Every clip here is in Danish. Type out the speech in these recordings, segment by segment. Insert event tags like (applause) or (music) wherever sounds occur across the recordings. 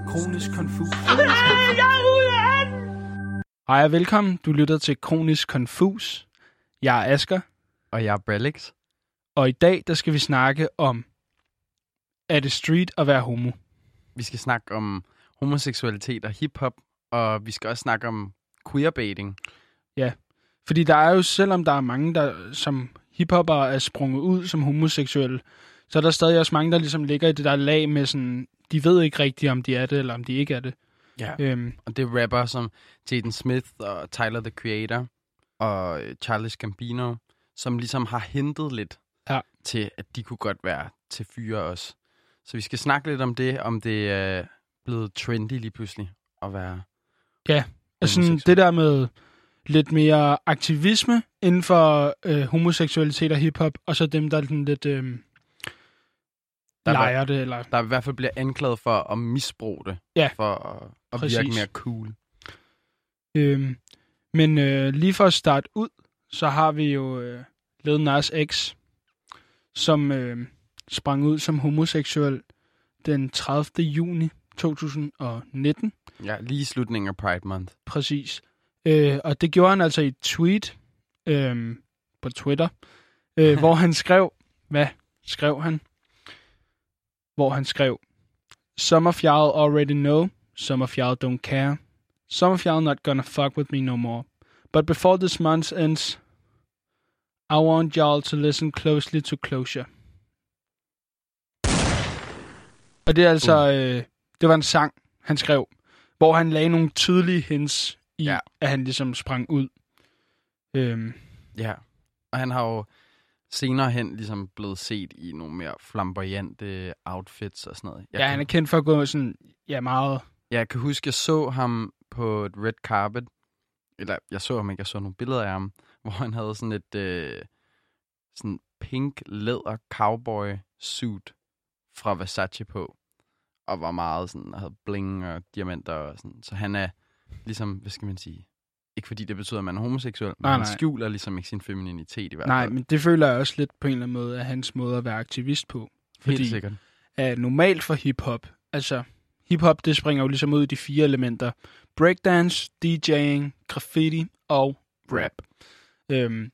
Kronisk konfus. Hej og velkommen. Du lytter til Kronisk Konfus. Jeg er Asker, Og jeg er Brelix. og i dag der skal vi snakke om, er det street at være homo? Vi skal snakke om homoseksualitet og hiphop, og vi skal også snakke om queerbaiting. Fordi der er jo, selvom der er mange, der som hiphopper er sprunget ud som homoseksuelle, så er der stadig også mange, der ligesom ligger i det der lag med sådan, de ved ikke rigtigt, om de er det, eller om de ikke er det. Ja. Øhm, Og det er rapper som Jaden Smith og Tyler, the Creator og øh, Charles Gambino, som ligesom har hentet lidt Ja. til, at de kunne godt være til fyre også. Så vi skal snakke lidt om det, om det er blevet trendy lige pludselig at være sådan homoseksuel. det der med lidt mere aktivisme inden for øh, homoseksualitet og hiphop, og så dem, der er lidt øh, Der leger det, eller der i hvert fald bliver anklaget for at misbruge det, Ja, for at, at præcis. virke mere cool. Øhm, men øh, lige for at starte ud, så har vi jo øh, Lil Nas X, som øh, sprang ud som homoseksuel den 30. juni 2019, Ja, lige i slutningen af Pride Month. præcis. Øh, og det gjorde han altså i et tweet øh, på Twitter, øh, (laughs) hvor han skrev, hvad skrev han? Hvor han skrev, Some of y'all already know, some of y'all don't care. Some of y'all not gonna fuck with me no more. But before this month ends, I want y'all to listen closely to closure. Og det er altså, øh, det var en sang, han skrev, hvor han lagde nogle tydelige hints i, ja. at han ligesom sprang ud. Øhm, Ja, og han har jo senere hen ligesom blevet set i nogle mere flamboyante outfits og sådan noget. Jeg ja, kan, han er kendt for at gå sådan, ja, meget, Jeg kan huske, jeg så ham på et red carpet, eller jeg så ham ikke, jeg så nogle billeder af ham, (laughs) hvor han havde sådan et øh, sådan pink læder cowboy suit fra Versace på, og var meget sådan, og havde bling og diamanter og sådan. Så han er ligesom, hvad skal man sige, ikke fordi det betyder, at man er homoseksuel, men Nej, han nej. skjuler ligesom ikke sin femininitet i hvert nej, fald. men det føler jeg også lidt på en eller anden måde, at hans måde at være aktivist på. Helt Fordi sikkert. er normalt for hiphop, altså hiphop, det springer jo ligesom ud i de fire elementer. Breakdance, DJing, graffiti og rap. Øhm,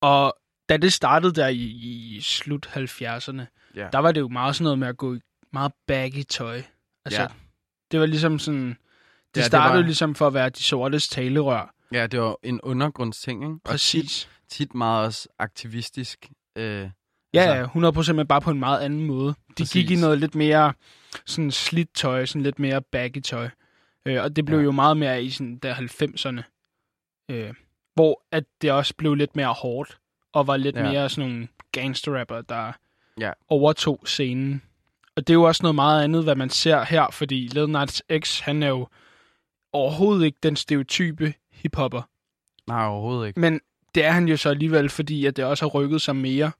og da det startede der i, i slut 70'erne, Ja. der var det jo meget sådan noget med at gå i meget baggy tøj. Altså, Ja. det var ligesom sådan... Det Ja, startede var- ligesom for at være de sortes talerør. Ja, det var en undergrundsting, ikke? Og tit, Præcis. tit meget også aktivistisk. Øh, Ja, altså, ja, 100% men bare på en meget anden måde. De Præcis. gik i noget lidt mere sådan slidt tøj, sådan lidt mere baggy tøj. Øh, og det blev Ja. jo meget mere i sådan der 90'erne. Øh, hvor at det også blev lidt mere hårdt, og var lidt ja. mere sådan nogle gangsterrapper, der Ja. overtog scenen. Og det er jo også noget meget andet, hvad man ser her, fordi Lil Nas X, han er jo overhovedet ikke den stereotype hiphopper. Nej, overhovedet ikke. Men det er han jo så alligevel, fordi at det også har rykket sig mere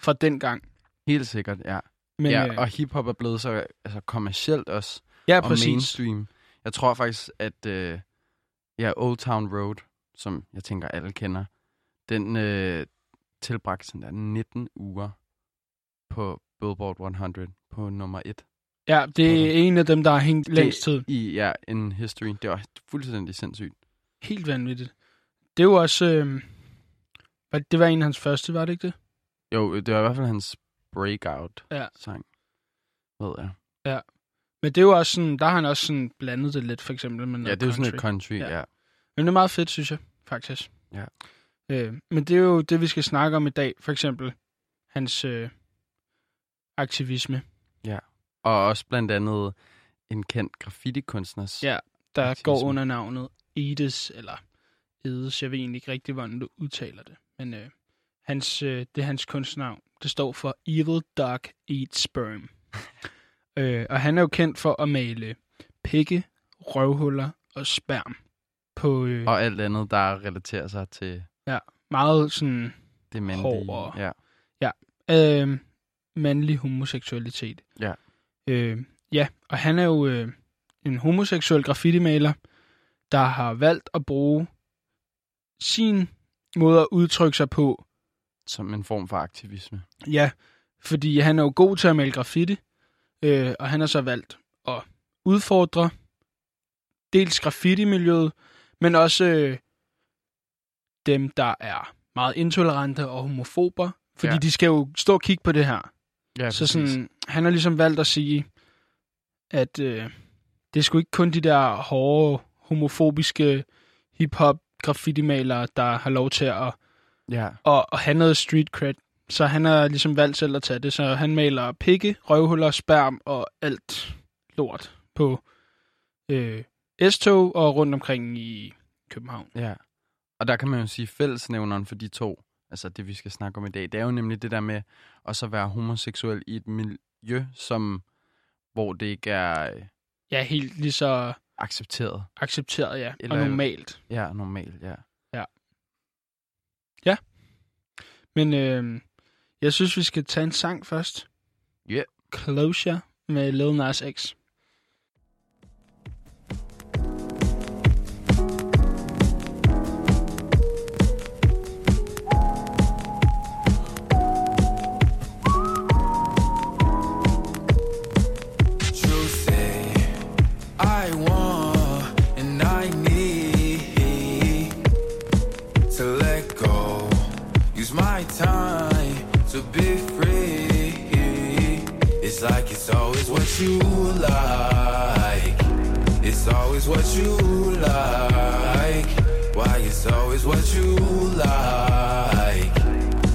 fra den gang. Helt sikkert, ja. Men, ja øh, og hiphop er blevet så altså, kommercielt også, ja, og præcis. mainstream. Jeg tror faktisk, at øh, ja, Old Town Road, som jeg tænker alle kender, den øh, tilbragte sådan der 19 uger på Billboard 100 på nummer 1. Ja, det er en af dem, der har hængt længst tid. I ja, en history. Det var fuldstændig sindssygt. Helt vanvittigt. Det jo også... Øh, det var en af hans første, var det ikke det? Jo, det var i hvert fald hans breakout Ja. sang. Ved jeg. Men det er jo også sådan, der har han også sådan blandet det lidt, for eksempel med Ja, det er jo country. sådan et country, Ja. ja. ja. Men det er meget fedt, synes jeg, faktisk. Ja. Øh, men det er jo det, vi skal snakke om i dag. For eksempel hans øh, aktivisme, Og også blandt andet en kendt graffiti-kunstners. Ja. der Aktivisme. går under navnet Edes, eller Edes. Jeg ved egentlig ikke rigtig, hvordan du udtaler det. Men øh, hans, øh, det er hans kunstnavn. Det står for Evil Dog Eat Sperm. (laughs) øh, og han er jo kendt for at male pikke, røvhuller og sperm på øh, Og alt andet, der relaterer sig til meget sådan det mandlige. Hår og- Ja. øh, mandlig homoseksualitet. Ja. Øh, ja, og han er jo øh, en homoseksuel graffiti-maler, der har valgt at bruge sin måde at udtrykke sig på. Som en form for aktivisme. Ja, fordi han er jo god til at male graffiti, øh, og han har så valgt at udfordre dels graffiti-miljøet, men også øh, dem, der er meget intolerante og homofober, fordi Ja. de skal jo stå og kigge på det her. Ja, Så sådan, han har ligesom valgt at sige, at øh, det er sgu ikke kun de der hårde, homofobiske hip-hop graffiti-malere, der har lov til at, Ja, at, at have noget street cred. Så han har ligesom valgt selv at tage det. Så han maler pikke, røvhuller, sperm og alt lort på øh, S-tog og rundt omkring i København. ja. Og der kan man jo sige fællesnævneren for de to, altså det vi skal snakke om i dag, det er jo nemlig det der med at så være homoseksuel i et miljø, som, hvor det ikke er øh, Ja, helt lige så accepteret. accepteret, ja, Eller- og normalt. Ja, normalt, ja. Men øh, jeg synes, vi skal tage en sang først. Ja. Closure med Lil Nas X. It's like it's always what you like. It's always what you like. Why it's always what you like.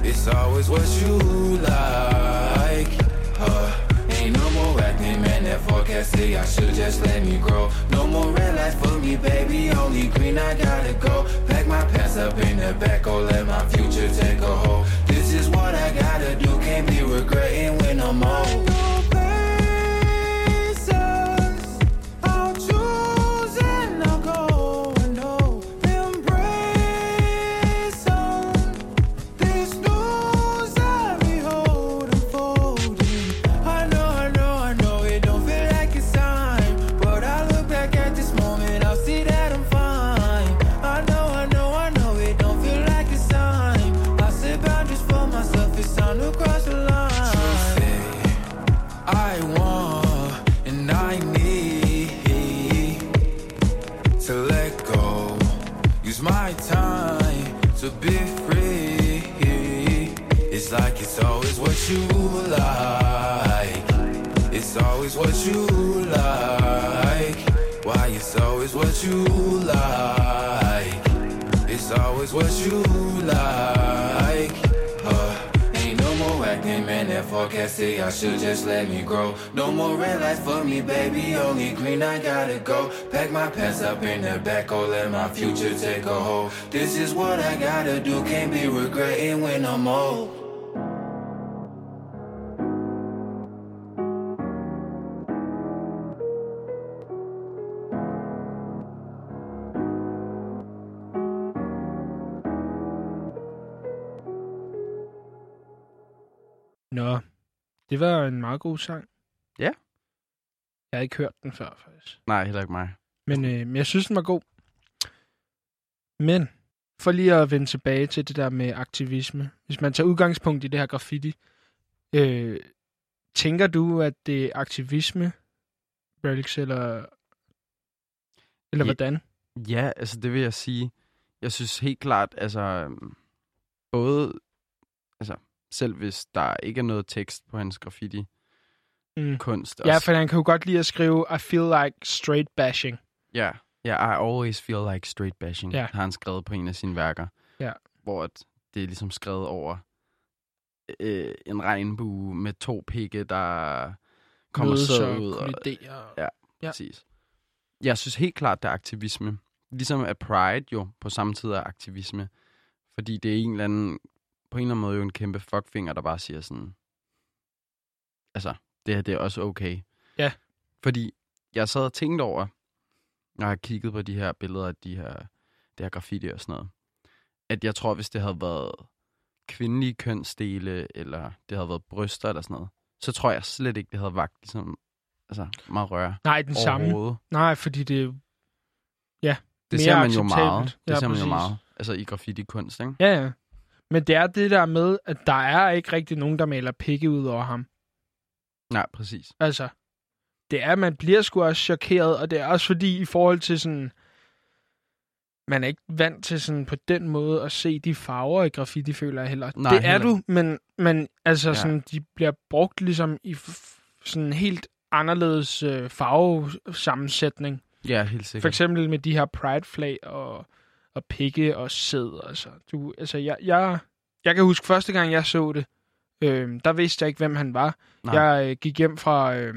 It's always what you like. Uh, ain't no more acting, man. That forecast say I should just let me grow. No more red lights for me, baby. Only green, I gotta go. Pack my pants up in the back, or let always what you like. Why it's always what you like. It's always what you like. Uh, ain't no more acting, man. That forecast say I should just let me grow. No more red lights for me, baby. Only green, I gotta go. Pack my pants up in the back, or let my future take a hold. This is what I gotta do. Can't be regretting when I'm old. Det var en meget god sang. Ja. Jeg har ikke hørt den før, faktisk. Nej, heller ikke mig. Men øh, jeg synes, den var god. Men, for lige at vende tilbage til det der med aktivisme. Hvis man tager udgangspunkt i det her graffiti, øh, tænker du, at det er aktivisme, Relix, eller, eller Ja. hvordan? Ja, altså det vil jeg sige. Jeg synes helt klart, altså øhm, både, altså selv hvis der ikke er noget tekst på hans graffiti, Mm. kunst. Ja, og- for han kan jo godt lide at skrive, I feel like straight bashing. Ja, ja, I always feel like straight bashing, Ja. ja. har han skrevet på en af sine værker. Ja. Hvor at det er ligesom skrevet over øh, en regnbue med to pigge, der kommer Mødes så og ud. Og, kolliderer. Ja. Ja. Præcis. Jeg synes helt klart, der er aktivisme. Ligesom at Pride jo på samme tid er aktivisme. Fordi det er en eller anden, på en eller anden måde jo en kæmpe fuckfinger, der bare siger sådan, altså, det her det er også okay. Ja. Fordi jeg sad og tænkte over, når jeg har kigget på de her billeder af de her, det her graffiti og sådan noget, at jeg tror, hvis det havde været kvindelige kønsdele, eller det havde været bryster eller sådan noget, så tror jeg slet ikke, det havde vagt ligesom, altså, meget røre Nej, den samme. Nej, fordi det jo- Det Mere ser man jo meget. Det Ja, ser man jo præcis. meget. Altså i graffiti-kunst, ikke? Ja, ja. Men det er det der med, at der er ikke rigtig nogen, der maler pikke ud over ham. Nej, præcis. Altså, det er, man bliver sgu også chokeret, og det er også fordi, i forhold til sådan, man er ikke vant til sådan på den måde at se de farver i graffiti, føler jeg heller. Nej, det er heller du, men, men altså Ja. sådan, de bliver brugt ligesom i sådan helt anderledes øh, farvesammensætning. Ja, helt sikkert. For eksempel med de her pride flag og, og pikke og sæd. Altså, du, altså jeg, jeg, jeg kan huske første gang, jeg så det, øh, der vidste jeg ikke, hvem han var. Nej. Jeg øh, gik hjem fra, øh,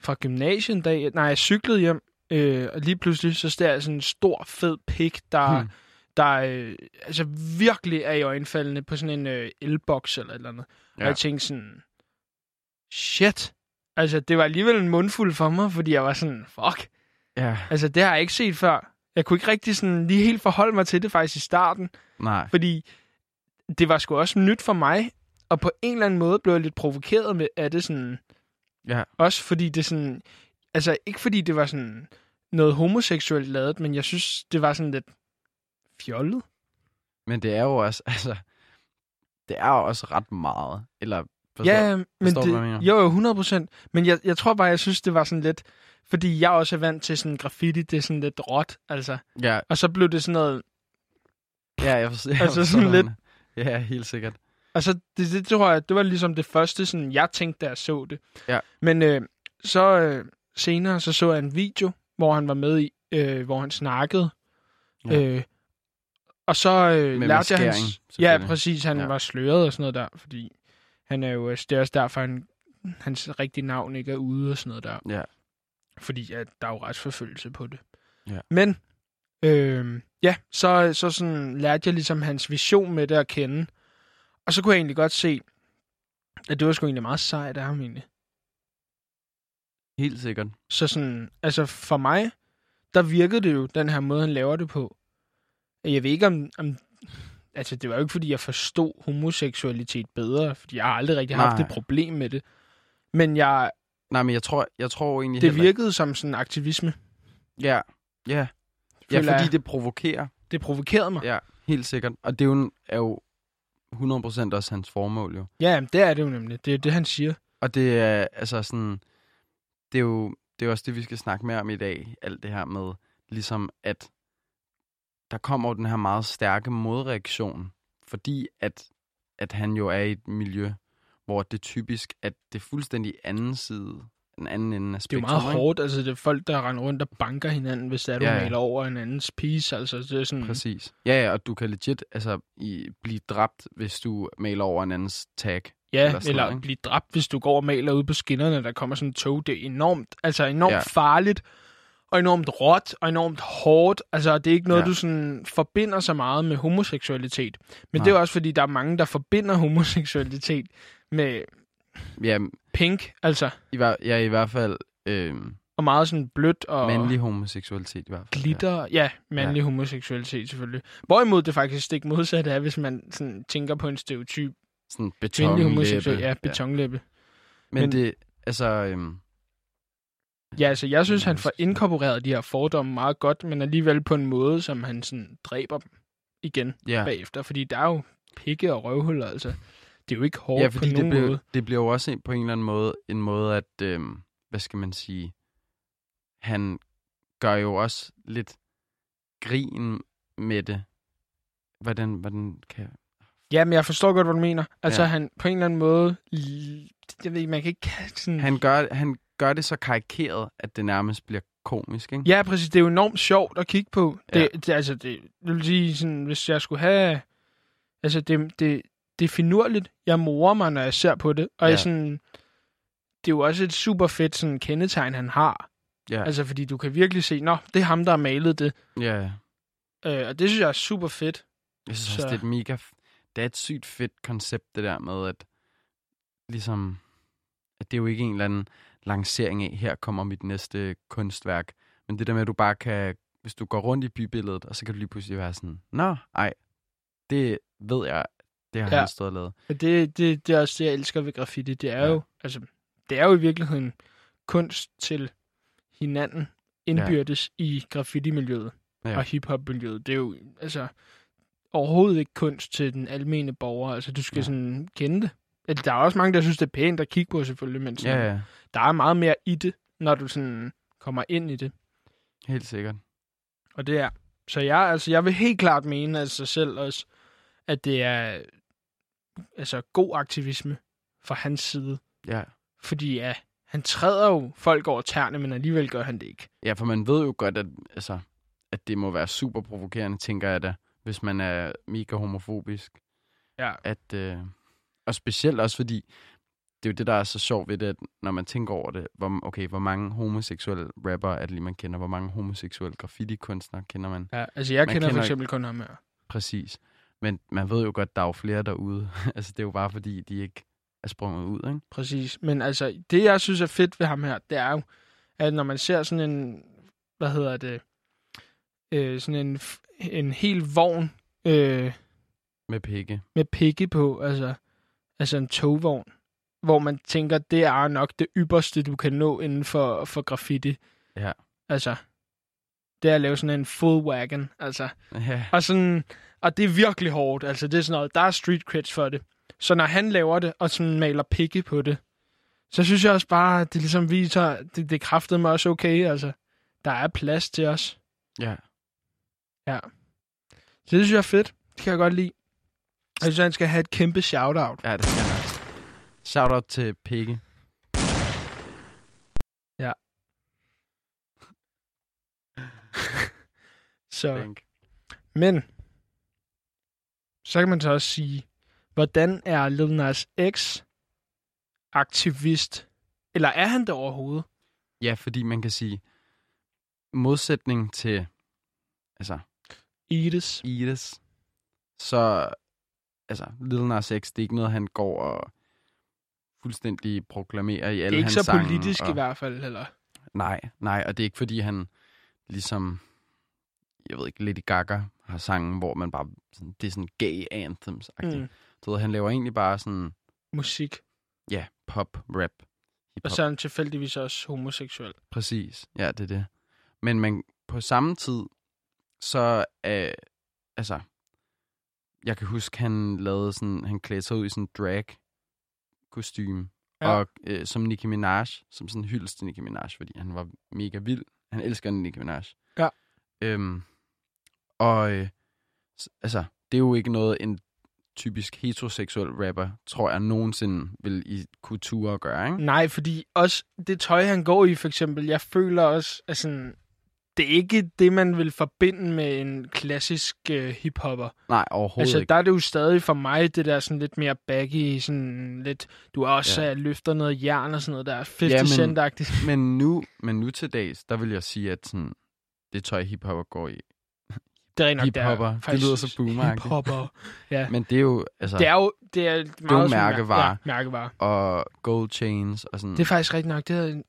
fra gymnasiet en dag. Nej, jeg cyklede hjem, øh, og lige pludselig så ser jeg sådan en stor, fed pik, der, Hmm. der øh, altså virkelig er i øjenfaldende på sådan en øh, elboks eller et eller andet. Ja. Og jeg tænkte sådan, shit. Altså, det var alligevel en mundfuld for mig, fordi jeg var sådan, fuck. Ja, Altså, det har jeg ikke set før. Jeg kunne ikke rigtig sådan lige helt forholde mig til det faktisk i starten, nej. fordi det var sgu også nyt for mig, og på en eller anden måde blev jeg lidt provokeret med, af det sådan, Ja, også fordi det sådan, altså ikke fordi det var sådan noget homoseksuelt lavet, men jeg synes, det var sådan lidt fjollet. men det er jo også, (laughs) altså, det er jo også ret meget. Eller, forstår, ja, men forstår du, det, hvad jeg mener? jo, jo, 100 procent. Men jeg, jeg tror bare, jeg synes, det var sådan lidt, fordi jeg også er vant til sådan graffiti, det er sådan lidt råt, altså. Ja, Og så blev det sådan noget, ja, jeg forstår, jeg Altså sådan lidt- Ja, helt sikkert. Altså, det, det tror jeg, det var ligesom det første, sådan, jeg tænkte, da jeg så det. Ja. Men øh, så øh, senere, så så jeg en video, hvor han var med i, øh, hvor han snakkede. Ja. Øh, og så øh, Med lærte jeg hans... Ja, præcis. Han ja. var sløret og sådan noget der, fordi han er jo... Det er også derfor, han, hans rigtige navn ikke er ude og sådan noget der. Ja, Fordi at der er jo retsforfølgelse på det. Ja. Men, øh, ja, så, så sådan lærte jeg ligesom hans vision med det at kende. Og så kunne jeg egentlig godt se, at det var sgu egentlig meget sejt af ham egentlig. helt sikkert. Så sådan, altså for mig, der virkede det jo, den her måde, han laver det på. Jeg ved ikke om, om altså det var jo ikke, fordi jeg forstod homoseksualitet bedre, fordi jeg har aldrig rigtig haft Nej. et problem med det. Men jeg, Nej, men jeg tror, jeg tror egentlig det heller virkede som sådan aktivisme. Ja, ja. Ja, fordi jeg. det provokerer. Det provokerede mig. Ja, helt sikkert. Og det er jo, er jo 100% også hans formål jo. Ja, jamen, det er det jo nemlig. Det er det, han siger. Og det er altså sådan, det er jo det er også det, vi skal snakke mere om i dag. Alt det her med, ligesom at der kommer den her meget stærke modreaktion, fordi at, at han jo er i et miljø, hvor det typisk, at det er fuldstændig anden side, den anden ende af Det er jo spektrum. meget hårdt. Altså, det er folk, der render rundt og banker hinanden, hvis det er, du Ja, ja, maler over en andens piece. Altså, det er sådan... Præcis. Ja, ja, og du kan legit altså, i, blive dræbt, hvis du maler over en andens tag. Ja, eller sådan eller noget, blive dræbt, hvis du går og maler ude på skinnerne, der kommer sådan en tog. Det er enormt, altså enormt Ja. farligt, og enormt råt, og enormt hårdt. Altså, det er ikke noget, ja. du sådan forbinder så meget med homoseksualitet. Men Nej. det er også, fordi der er mange, der forbinder homoseksualitet med Ja, pink, altså, i, hver, ja, i hvert fald øh, og meget sådan blødt og mandlig homoseksualitet i hvert fald. glitter. Ja, ja mandlig ja. homoseksualitet selvfølgelig. Hvorimod det faktisk stik modsatte er, hvis man sådan tænker på en stereotyp Sådan kvindelig homoseksuel. betonlæbe. Ja. Men, Men- det, altså, øhm, Ja, altså jeg synes, han får inkorporeret de her fordomme meget godt, men alligevel på en måde, som han sådan dræber dem igen ja, ja. bagefter. Fordi der er jo pikke og røvhuller, altså. Det er jo ikke hårdt ja, på fordi det nogen bliver, måde. det bliver jo også en, på en eller anden måde en måde, at, øhm, hvad skal man sige, han gør jo også lidt grin med det. Hvordan, hvordan kan Ja, men jeg forstår godt, hvad du mener. Altså Ja. han på en eller anden måde... Jeg ved ikke, man kan ikke sådan... han gør, han gør det så karikeret, at det nærmest bliver komisk, ikke? Ja, præcis. Det er jo enormt sjovt at kigge på. Det, Ja. det, altså, det, det vil sige, sådan, hvis jeg skulle have... Altså, det, det, det er finurligt. Jeg morer mig, når jeg ser på det. Og Ja. jeg sådan... Det er jo også et super fedt sådan, kendetegn, han har. Ja, Altså, fordi du kan virkelig se, nå, det er ham, der har malet det. ja. Øh, og det synes jeg er super fedt. Jeg synes også, Så- det er et mega... Det er et sygt fedt koncept, det der med, at ligesom... At det er jo ikke en eller anden lancering af, her kommer mit næste kunstværk. Men det der med, at du bare kan... Hvis du går rundt i bybilledet, og så kan du lige pludselig være sådan, Nå, ej, det ved jeg, det har Ja. han stået og lavet. Og det, det, det er også det, jeg elsker ved graffiti. Det er Ja. jo, altså, det er jo i virkeligheden kunst til hinanden indbyrdes ja. i graffiti-miljøet Ja. og hip-hop-miljøet. Det er jo, altså, overhovedet ikke kunst til den almene borger. Altså, du skal Ja. sådan kende det. Eller, Der er også mange, der synes, det er pænt at kigge på, selvfølgelig, men sådan, Ja, ja. der er meget mere i det. når du sådan kommer ind i det. Helt sikkert. Og det er. Så jeg, altså, jeg vil helt klart mene sig selv også, at det er altså, god aktivisme fra hans side. Ja. Fordi ja, han træder jo folk over tæerne, men alligevel gør han det ikke. Ja, for man ved jo godt, at, altså, at det må være super provokerende, tænker jeg da, hvis man er mega homofobisk. Ja. At, øh, og specielt også fordi, det er jo det, der er så sjovt ved det, at når man tænker over det, hvor, okay, hvor mange homoseksuelle rapper er det lige, man kender, hvor mange homoseksuelle graffiti-kunstnere kender man Ja, altså jeg Man kender for kender eksempel kun ham her. præcis. Men man ved jo godt, der er jo flere derude. (laughs) altså, det er jo bare fordi, de ikke er sprunget ud, ikke? Præcis. Men altså, det jeg synes er fedt ved ham her, det er jo, at når man ser sådan en, hvad hedder det, øh, sådan en, en hel vogn øh, Med pikke. med pikke på, altså, altså en togvogn, hvor man tænker, det er nok det ypperste, du kan nå inden for, for graffiti. Ja. Altså, det er at lave sådan en full wagon, altså. Ja, Og, sådan, og det er virkelig hårdt, altså det er sådan noget, der er street creds for det. Så når han laver det, og sådan maler pikke på det, så synes jeg også bare, at det ligesom viser, det, det kræftede mig også okay, altså. Der er plads til os. ja. Så det synes jeg er fedt. Det kan jeg godt lide. Jeg synes, han skal have et kæmpe shout-out. Ja, det skal nok. Shout-out til Pikke. (laughs) Så, Bank. men, så kan man så også sige, hvordan er Lil Nas X aktivist? Eller er han det overhovedet? Ja, fordi man kan sige, modsætning til, altså, Ides. Ides, så, altså, Lil Nas X, det er ikke noget, han går og fuldstændig proklamerer i Det alle er ikke hans så sange. politisk og, i hvert fald, heller. Nej, nej, og det er ikke fordi, han ligesom, jeg ved ikke, Lady Gaga har sangen, hvor man bare, sådan, det er sådan gay anthems -agtigt. Mm. Ved, han laver egentlig bare sådan, Musik. ja, pop, rap, Og hip-hop. så er han tilfældigvis også homoseksuel. Præcis, ja, det er det. Men man, på samme tid, så øh, altså, jeg kan huske, han lavede sådan, han klædte sig ud i sådan en drag kostume Ja. og øh, som Nicki Minaj, som sådan hyldest til Nicki Minaj, fordi han var mega vild. Han elsker Nicki Minaj. Ja. Øhm, og øh, altså, det er jo ikke noget, en typisk heteroseksuel rapper, tror jeg, nogensinde vil i kunne ture at gøre, ikke? Nej, fordi også det tøj, han går i, for eksempel, jeg føler også, at sådan, det er ikke det, man vil forbinde med en klassisk uh, hiphopper. Nej, overhovedet Altså, ikke. der er det jo stadig for mig, det der sådan lidt mere baggy, sådan lidt, du er også Ja. ja. løfter noget jern og sådan noget der, 50 Ja, ja, (laughs) men- nu, men nu til dags, der vil jeg sige, at sådan, det tøj hiphopper går i. (laughs) Det er rent nok, det er Hiphopper. Det lyder så boomeragtigt. Hiphopper. (laughs) Ja. Men det er jo, altså, Det er jo det er meget sådan- mærkevare. Ja, mærkevare. og gold chains og sådan. Det er faktisk rigtig nok. Det er,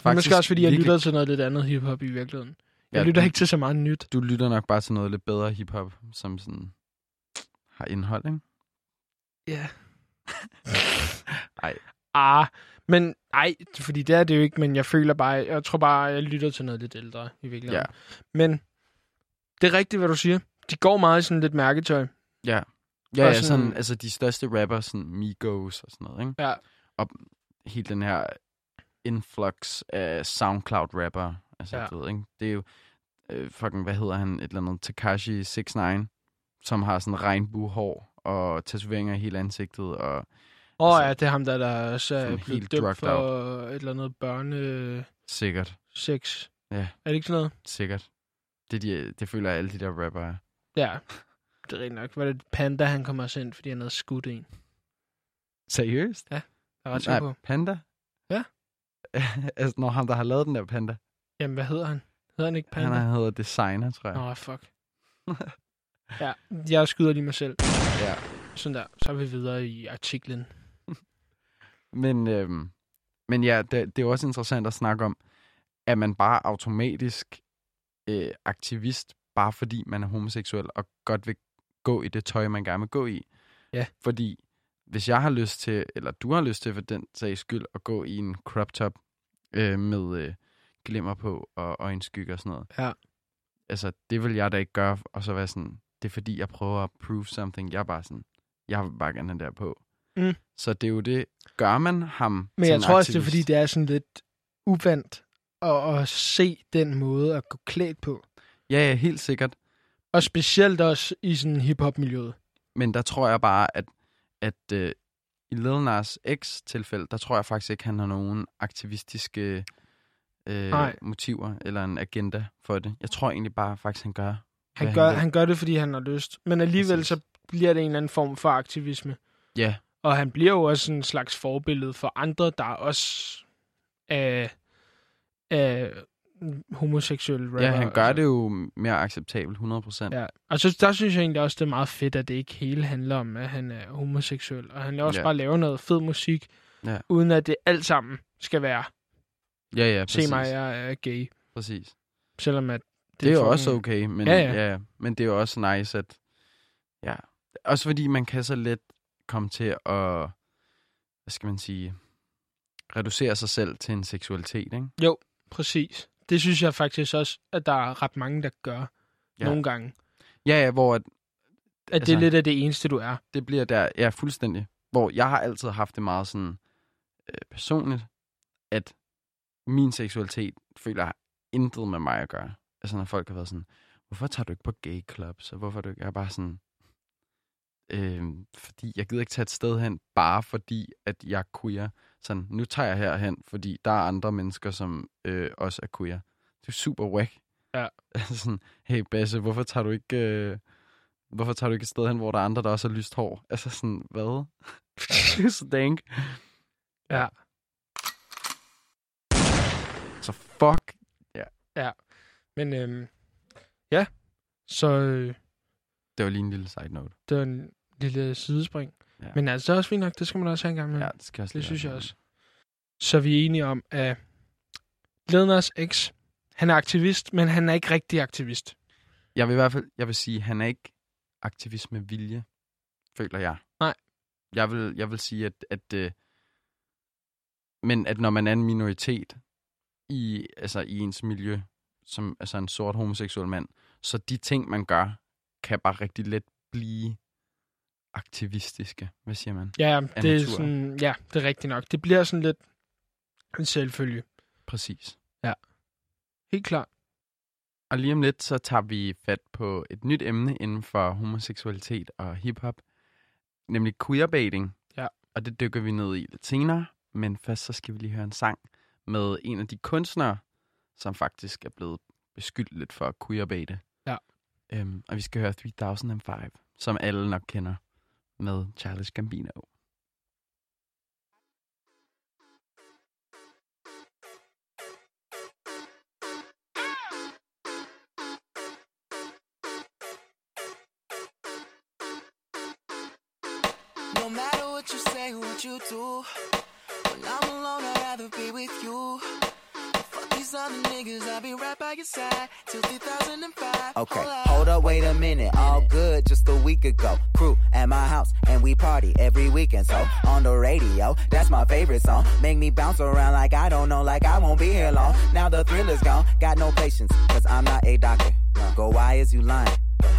faktisk måske også, fordi jeg virkelig- lytter til noget lidt andet hiphop i virkeligheden. Jeg Ja, lytter du- ikke til så meget nyt. Du lytter nok bare til noget lidt bedre hiphop, som sådan har indhold, ikke? Ja. (laughs) Ej. Ah, men nej, fordi det er det jo ikke, men jeg føler bare, jeg tror bare, jeg lytter til noget lidt ældre i virkeligheden. Ja. Men det er rigtigt, hvad du siger. De går meget i sådan lidt mærketøj. Ja. Ja, ja sådan- sådan, altså de største rapper, sådan Migos og sådan noget, ikke? Ja. Og helt den her influx af SoundCloud-rapper, altså, Ja. ja. du ved, ikke? Det er jo, øh, fucking, hvad hedder han, et eller andet, Takashi 69, som har sådan regnbuehår og tatoveringer i hele ansigtet, og Åh oh, Altså, ja, det er ham, der, der også er blevet dømt for et eller andet børne sikkert, sex. Ja. Er det ikke sådan noget? sikkert. Det, de, det føler jeg, alle de der rapper er. Ja, det er rigtigt nok. Var det Panda, han kom også ind, fordi han havde skudt en? Seriøst? Jeg er ret sikker på. Panda? (laughs) Altså, når ham, der har lavet den der Panda. Jamen, hvad hedder han? Hedder han ikke Panda? Han er, hedder Designer, tror jeg. Åh, oh, fuck. (laughs) ja, jeg skyder lige mig selv. Ja. Sådan der. Så er vi videre i artiklen. (laughs) Men, øhm, men ja, det, det er jo også interessant at snakke om, at man bare automatisk øh, aktivist, bare fordi man er homoseksuel og godt vil gå i det tøj, man gerne vil gå i. Ja. Fordi hvis jeg har lyst til, eller du har lyst til for den sags skyld, at gå i en crop top øh, med øh, glimmer på og øjenskygge og sådan noget. Ja. Altså, det vil jeg da ikke gøre, og så være sådan, det er fordi, jeg prøver at prove something. Jeg er bare sådan, jeg vil bare gerne have den der på. Mm. Så det er jo det, gør man ham Men jeg tror også, det er aktivist? fordi, det er sådan lidt uvandt at, at se den måde at gå klædt på. Ja, ja, helt sikkert. Og specielt også i sådan hiphop-miljøet. Men der tror jeg bare, at, at øh, i Lil Nas X tilfælde, der tror jeg faktisk ikke, han har nogen aktivistiske øh, Nej. motiver eller en agenda for det. Jeg tror egentlig bare faktisk, han gør. Han gør, vil. han gør det, fordi han har lyst. Men alligevel Præcis. så bliver det en eller anden form for aktivisme. Ja, Og han bliver jo også en slags forbillede for andre, der også er, er homoseksuelle rapper. ja han gør altså. det jo mere acceptabelt, 100%. Ja, og så der synes jeg egentlig også, det er meget fedt, at det ikke hele handler om, at han er homoseksuel. Og han også Ja. bare laver noget fed musik, Ja. uden at det alt sammen skal være, ja, ja præcis. se mig, jeg er gay. præcis. Selvom at det, Det er jo også okay, men, Ja, ja, ja. men det er jo også nice, at... Ja, også fordi man kan så let komme til at, hvad skal man sige, reducere sig selv til en seksualitet, ikke? Præcis. Det synes jeg faktisk også, at der er ret mange, der gør Ja. nogle gange. Ja, ja, hvor at At altså, det Altså- er lidt af det eneste, du er. det bliver der, ja, fuldstændig. Hvor jeg har altid haft det meget sådan øh, personligt, at min seksualitet føler jeg intet med mig at gøre. Altså når folk har været sådan, hvorfor tager du ikke på gay clubs, og hvorfor er du ikke, jeg er bare sådan, øh, fordi jeg gider ikke tage et sted hen, bare fordi, at jeg er queer. Sådan, nu tager jeg herhen, fordi der er andre mennesker, som øh, også er queer. Det er super wack. Ja. (laughs) Sådan, hey Basse, hvorfor tager du ikke... Øh, hvorfor tager du ikke et sted hen, hvor der er andre, der også har lyst hår? Altså sådan, hvad? (laughs) så dank. Ja. Så fuck. Men øhm, ja, så øh, Det var lige en lille side note. det var en lille sidespring. Ja. Men altså, det er også fint nok, det skal man også have en gang med. Ja, det skal også det synes jeg også. Så vi er enige om, at Nas X, han er aktivist, men han er ikke rigtig aktivist. Jeg vil i hvert fald jeg vil sige, at han er ikke aktivist med vilje, føler jeg. Nej. Jeg vil, jeg vil sige, at, at øh, men at når man er en minoritet i, altså i ens miljø, som altså en sort homoseksuel mand, så de ting, man gør, kan bare rigtig let blive aktivistiske. Hvad siger man? Ja, det er, natur. sådan, ja, det er rigtigt nok. Det bliver sådan lidt en selvfølge. Præcis. Helt klart. Og lige om lidt, så tager vi fat på et nyt emne inden for homoseksualitet og hiphop, nemlig queerbaiting. Ja. Og det dykker vi ned i lidt senere, men først så skal vi lige høre en sang med en af de kunstnere, som faktisk er blevet beskyldt lidt for at queerbate. Ja. Øhm, og vi skal høre 3005, som alle nok kender, med Charles Gambino. No matter what you say, what you do, when I'm alone, I'd rather be with you. Niggas, I'll be right by your side till 2005. Okay, Hold up. hold up, wait a minute. All good just a week ago. Crew at my house, and we party every weekend. So on the radio, that's my favorite song. Make me bounce around like I don't know, like I won't be here long. Now the thrill is gone. Got no patience, cause I'm not a doctor. Go, why is you lying?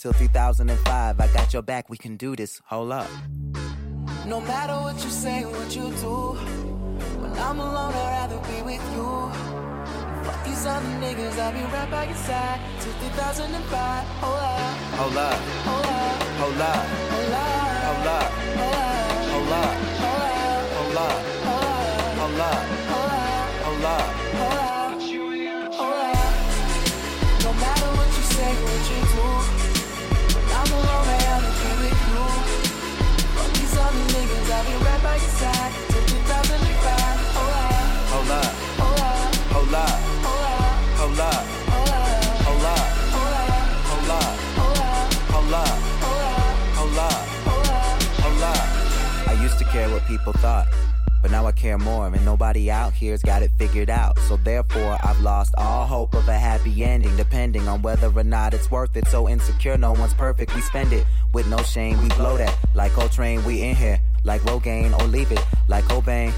Till 2005, I got your back, we can do this. Hold up. No matter what you say, what you do, when I'm alone, I'd rather be with you. Fuck these other niggas, I'll be right by your side till 2005. Hold up, Hold up, hold up, hold up, hold up, hold up, hold up, hold up, hold up, hold up, hold hold up, up, hold up. hold up, right by your side till 2005. Hold Hold up, hold up, hold up, hold up. hold up, Hold up, hold up, hold up, hold up, hold up, hold up, hold up, hold up, hold up. hold up. I used to care what people thought, but But now I care more, and nobody out here's got it figured out. So therefore, I've lost all hope of a happy ending, depending on whether or not it's worth it. So insecure, no one's perfect. We spend it with no shame. We blow that like Coltrane. We in here like Rogaine, or leave it like Cobain.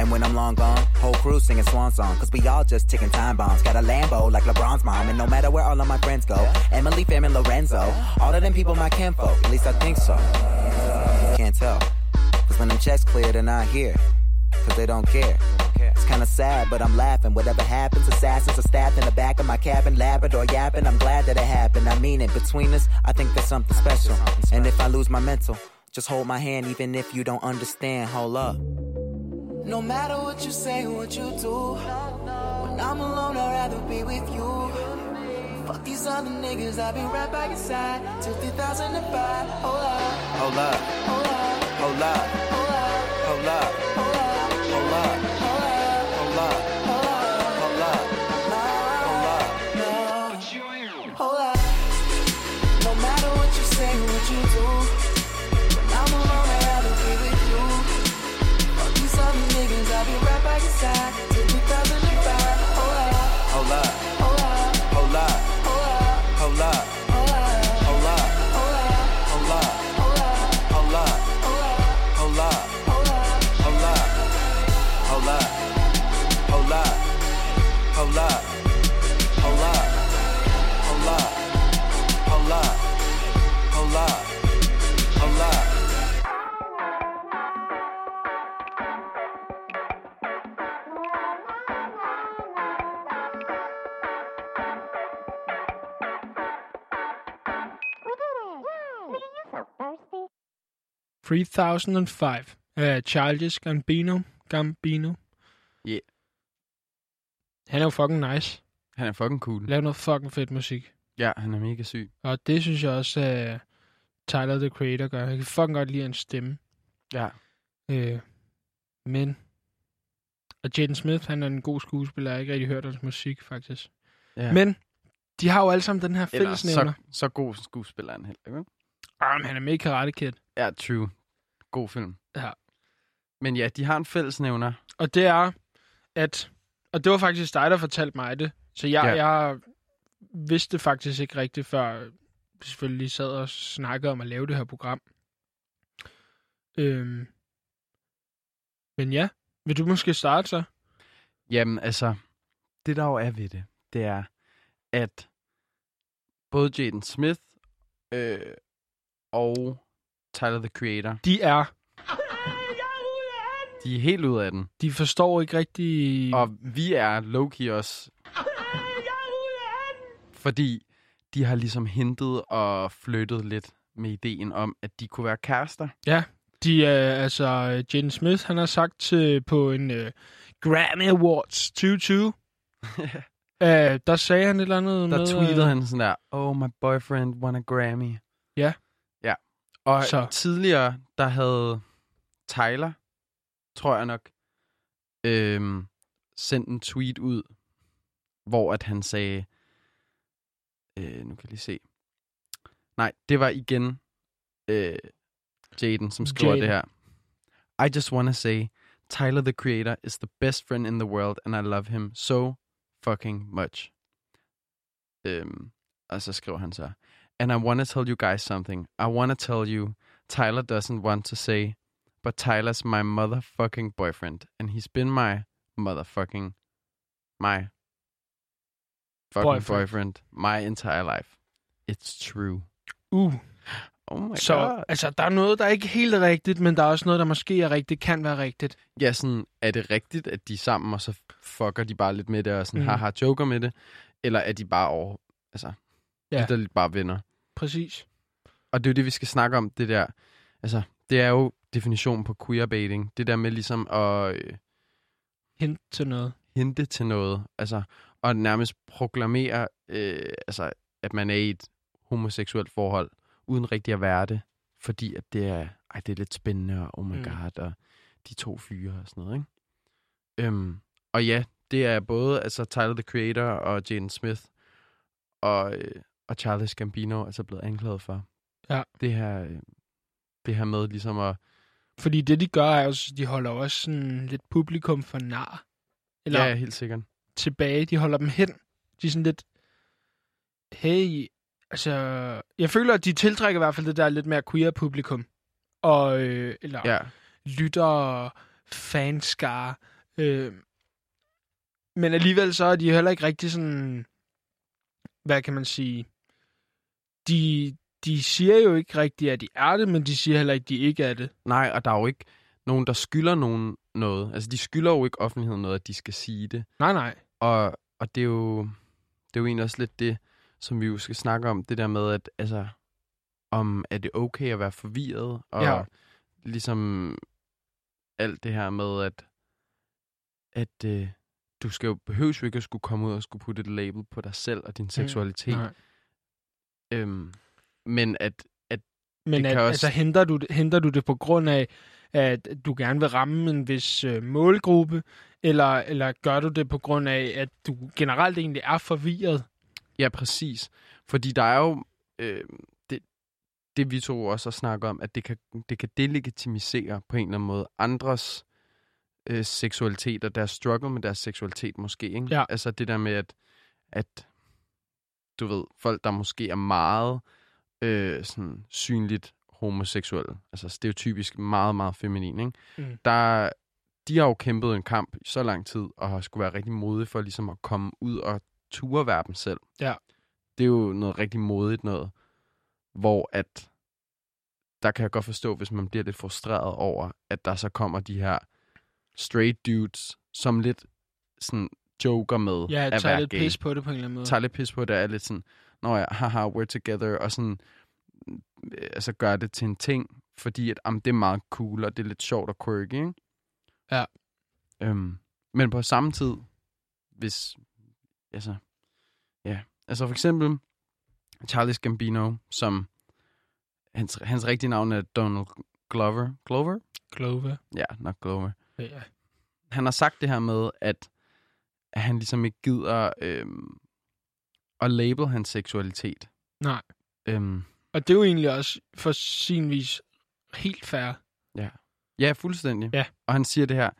And when I'm long gone, whole crew singing swan song. Cause we all just ticking time bombs. Got a Lambo like LeBron's mom. And no matter where all of my friends go, Emily, Fam, and Lorenzo, all of them people my kinfolk. At least I think so. Can't tell. Cause when them checks clear, they're not here. Cause they don't care. It's kinda sad, but I'm laughing. Whatever happens, assassins are stabbed in the back of my cabin, Labrador yapping. I'm glad that it happened. I mean it. Between us, I think there's something special. And if I lose my mental, just hold my hand, even if you don't understand. Hold up. No matter what you say, what you do. When I'm alone, I'd rather be with you. Fuck these other niggas, I'll be right by your side till 2005. Hold up, Hold up. hold up, Hold up. hold up, Hold up. hold up, Hold up. hold up, Hold up. hold up. Hold up. Hold up. Hold up. Hold up. Hold up. Hold up. 3005 af uh, Childish Gambino. Gambino. Han er jo fucking nice. Han er fucking cool. Laver noget fucking fedt musik. Ja, han er mega syg. Og det synes jeg også, at Tyler, the Creator, gør. Jeg kan fucking godt lide hans stemme. Ja. Øh, men... Og Jaden Smith, han er en god skuespiller. Jeg har ikke rigtig hørt hans musik, faktisk. ja. Men de har jo alle sammen den her Eller fællesnævner. så, så god skuespiller er han heller ikke. Ah, men han er med i Karate Kid. Ja, true. God film. Ja. Men ja, de har en fællesnævner. Og det er, at... Og det var faktisk dig, der fortalte mig det. Så jeg, Ja. jeg vidste faktisk ikke rigtigt, før vi selvfølgelig sad og snakkede om at lave det her program. Øhm. Men ja, vil du måske starte så? Jamen, altså, det der jo er ved det, det er, at både Jaden Smith øh, og Tyler, the Creator, De er... de er helt ud af den. De forstår ikke rigtig... Og vi er low-key også. Fordi de har ligesom hentet og flyttet lidt med ideen om, at de kunne være kærester. De er, altså, Jaden Smith, han har sagt til, på en uh, Grammy Awards 2020, uh, (laughs) der sagde han et eller andet Der med... tweetede øh, han sådan der, oh, my boyfriend won a Grammy. Ja. Ja. Og. Så. tidligere, der havde Tyler, tror jeg nok, øhm, sendt en tweet ud, hvor at han sagde, øh, nu kan jeg lige se. Nej, det var igen øh, Jaden, som skriver Jaden. det her. I just wanna say, Tyler the Creator is the best friend in the world, and I love him so fucking much. Øhm, og så skriver han så, And I wanna tell you guys something. I wanna tell you, Tyler doesn't want to say, but Tyler's my motherfucking boyfriend, and he's been my motherfucking, my fucking Boyfriend. boyfriend, my entire life. It's true. Uh, (gasps) Oh my så god. altså, der er noget, der er ikke helt rigtigt, men der er også noget, der måske er rigtigt, kan være rigtigt. Ja, sådan, er det rigtigt, at de er sammen, og så fucker de bare lidt med det, og sådan, Mm. haha, joker med det? Eller er de bare over, altså, ja. lidt bare venner? Præcis. Og det er jo det, vi skal snakke om, det der, altså, det er jo definitionen på queerbaiting. Det der med ligesom at øh, Hint til noget. hente til noget, altså, og nærmest proklamere, øh, altså, at man er i et homoseksuelt forhold, uden rigtig at være det, fordi at det er, ej, det er lidt spændende, og oh my Mm. mm. god, og de to fyre og sådan noget, ikke? Øhm, og ja, det er både altså, Tyler, the Creator og Jane Smith og, øh, og Charles Gambino altså blevet anklaget for. Ja. Det her, øh, det her med ligesom at Fordi det, de gør, er jo, de holder også sådan lidt publikum for nar. Eller Ja, helt sikkert. tilbage. De holder dem hen. De er sådan lidt, hey, altså, jeg føler, at de tiltrækker i hvert fald det der lidt mere queer publikum. Og, øh, eller Ja. lytter, fanskare. Øh, men alligevel så er de heller ikke rigtig sådan, hvad kan man sige, de, de siger jo ikke rigtigt, at de er det, men de siger heller ikke, at de ikke er det. Nej, og der er jo ikke nogen, der skylder nogen noget. Altså, de skylder jo ikke offentligheden noget, at de skal sige det. Nej, nej. Og, og det, er jo, det er jo egentlig også lidt det, som vi jo skal snakke om. Det der med, at altså, om er det okay at være forvirret, og Ja. ligesom alt det her med, at, at øh, du skal jo behøves jo ikke at skulle komme ud og skulle putte et label på dig selv og din seksualitet. Nej. Øhm, men at, Men Det at, kan også- altså, henter, du, henter du det på grund af, at du gerne vil ramme en vis øh, målgruppe, eller, eller gør du det på grund af, at du generelt egentlig er forvirret? Ja, præcis. Fordi der er jo øh, det, det, vi to også har snakket om, at det kan, det kan delegitimisere på en eller anden måde andres øh, seksualitet og deres struggle med deres seksualitet måske. Ikke? Ja. Altså det der med, at, at du ved, folk, der måske er meget øh, sådan synligt homoseksuelle, altså stereotypisk meget, meget feminin, ikke? Mm. Der, de har jo kæmpet en kamp i så lang tid, og har skulle være rigtig modige for ligesom at komme ud og ture være dem selv. Ja. Det er jo noget rigtig modigt noget, hvor at der kan jeg godt forstå, hvis man bliver lidt frustreret over, at der så kommer de her straight dudes, som lidt sådan joker med Ja, at tager være lidt gay. pis på det på en eller anden måde. Tager lidt pis på det, er lidt sådan, nå ja, haha, we're together, og sådan, øh, altså gør det til en ting, fordi at, jamen, det er meget cool, og det er lidt sjovt og quirky, ikke? Ja. Øhm, men på samme tid, hvis, altså, ja, altså for eksempel Charles Gambino, som, hans, hans rigtige navn er Donald Glover, Glover? Clover. Ja, nok Glover. Ja. Han har sagt det her med, at, at han ligesom ikke gider øhm, at label hans seksualitet. Nej. Øhm, Og det er jo egentlig også for sin vis helt fair. Ja, fuldstændig. Ja. Og han siger det her.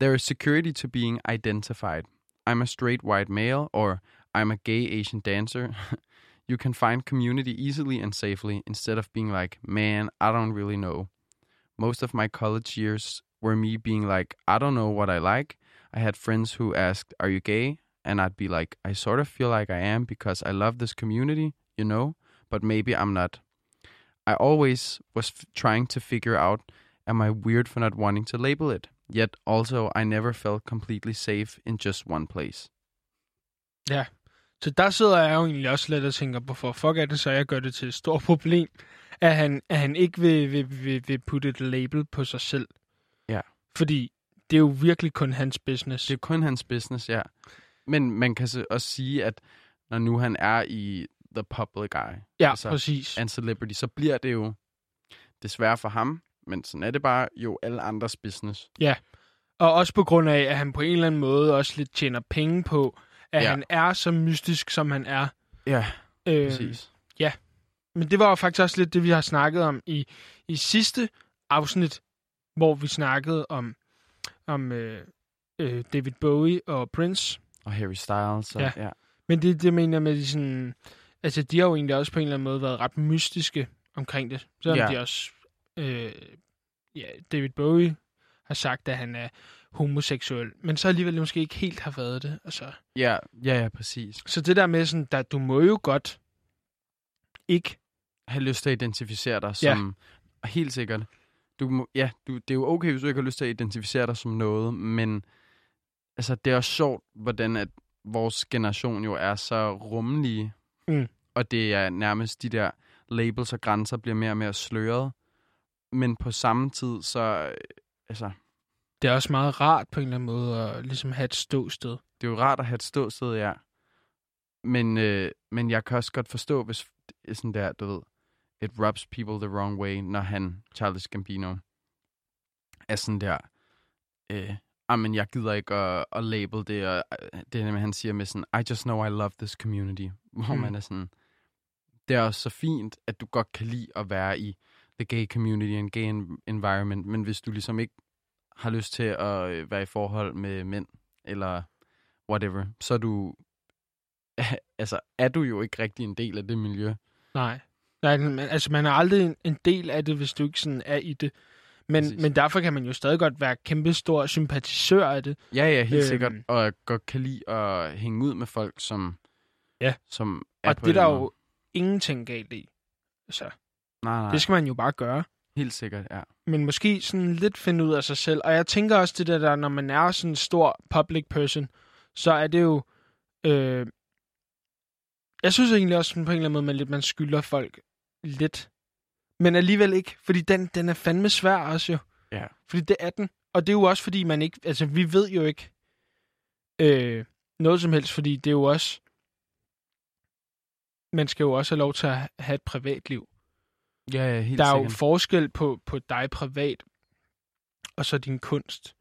There is security to being identified. I'm a straight white male or I'm a gay Asian dancer. (laughs) you can find community easily and safely instead of being like, man, I don't really know. Most of my college years were me being like, I don't know what I like. I had friends who asked, Are you gay? And I'd be like, I sort of feel like I am because I love this community, you know, but maybe I'm not. I always was f- trying to figure out am I weird for not wanting to label it? Yet also, I never felt completely safe in just one place. Så der sidder jeg jo egentlig også lidt og tænker, hvorfor fuck er det så, jeg gør det til et stort (laughs) problem, at han, at han ikke vil, vil, vil, vil putte et label på sig selv. Ja. Fordi det er jo virkelig kun hans business. Det er kun hans business, ja. Men man kan så også sige, at når nu han er i the public eye, ja, altså, præcis. en celebrity, så bliver det jo desværre for ham, men sådan er det bare jo alle andres business. Og også på grund af, at han på en eller anden måde også lidt tjener penge på, at Ja. ja. han er så mystisk, som han er. Ja, Øh, præcis. Men det var jo faktisk også lidt det, vi har snakket om i, i sidste afsnit, hvor vi snakkede om, om øh, øh, David Bowie og Prince. Og Harry Styles. Og, Ja. ja. Men det, det mener med, de sådan... Altså, de har jo egentlig også på en eller anden måde været ret mystiske omkring det. Selvom Ja. ja. de også... Øh, ja, David Bowie har sagt, at han er homoseksuel, men så alligevel måske ikke helt har været det. Altså, Ja, ja, ja, præcis. så det der med sådan, at du må jo godt ikke... Have lyst til at identificere dig Ja. som... Helt sikkert. Du må, ja, du, det er jo okay, hvis du ikke har lyst til at identificere dig som noget, men altså, det er også sjovt, hvordan at vores generation jo er så rummelige, Mm. og det er nærmest de der labels og grænser bliver mere og mere sløret, men på samme tid, så øh, altså, Det er også meget rart på en eller anden måde at ligesom have et ståsted. det er jo rart at have et ståsted, ja. Men, øh, men jeg kan også godt forstå, hvis sådan der, du ved, it rubs people the wrong way, når han, Charles Gambino, er sådan der, øh, men jeg gider ikke at, at label det, og øh, det er, han siger med sådan, I just know I love this community, hvor Mm. man er sådan, det er også så fint, at du godt kan lide at være i the gay community and gay en- environment, men hvis du ligesom ikke har lyst til at øh, være i forhold med mænd, eller whatever, så er du, (laughs) altså, er du jo ikke rigtig en del af det miljø. Nej. Nej, altså man er aldrig en, en del af det, hvis du ikke sådan er i det. Men, Præcis. men derfor kan man jo stadig godt være kæmpe stor sympatisør af det. Ja, ja, helt Øhm. sikkert, og godt kan lide at hænge ud med folk, som, Ja. som er Og på det er der måde. jo ingenting galt i. Så Nej, nej, det skal man jo bare gøre. helt sikkert, ja. Men måske sådan lidt finde ud af sig selv. Og jeg tænker også det der, der når man er sådan en stor public person, så er det jo... Øh, jeg synes egentlig også på en eller anden måde, man, lidt, man skylder folk lidt. Men alligevel ikke, fordi den, den er fandme svær også jo. Ja. Fordi det er den. Og det er jo også fordi, man ikke... Altså, vi ved jo ikke øh, noget som helst, fordi det er jo også... Man skal jo også have lov til at have et privatliv. Ja, ja, helt Der er jo sikkert. forskel på, på dig privat, og så din kunst.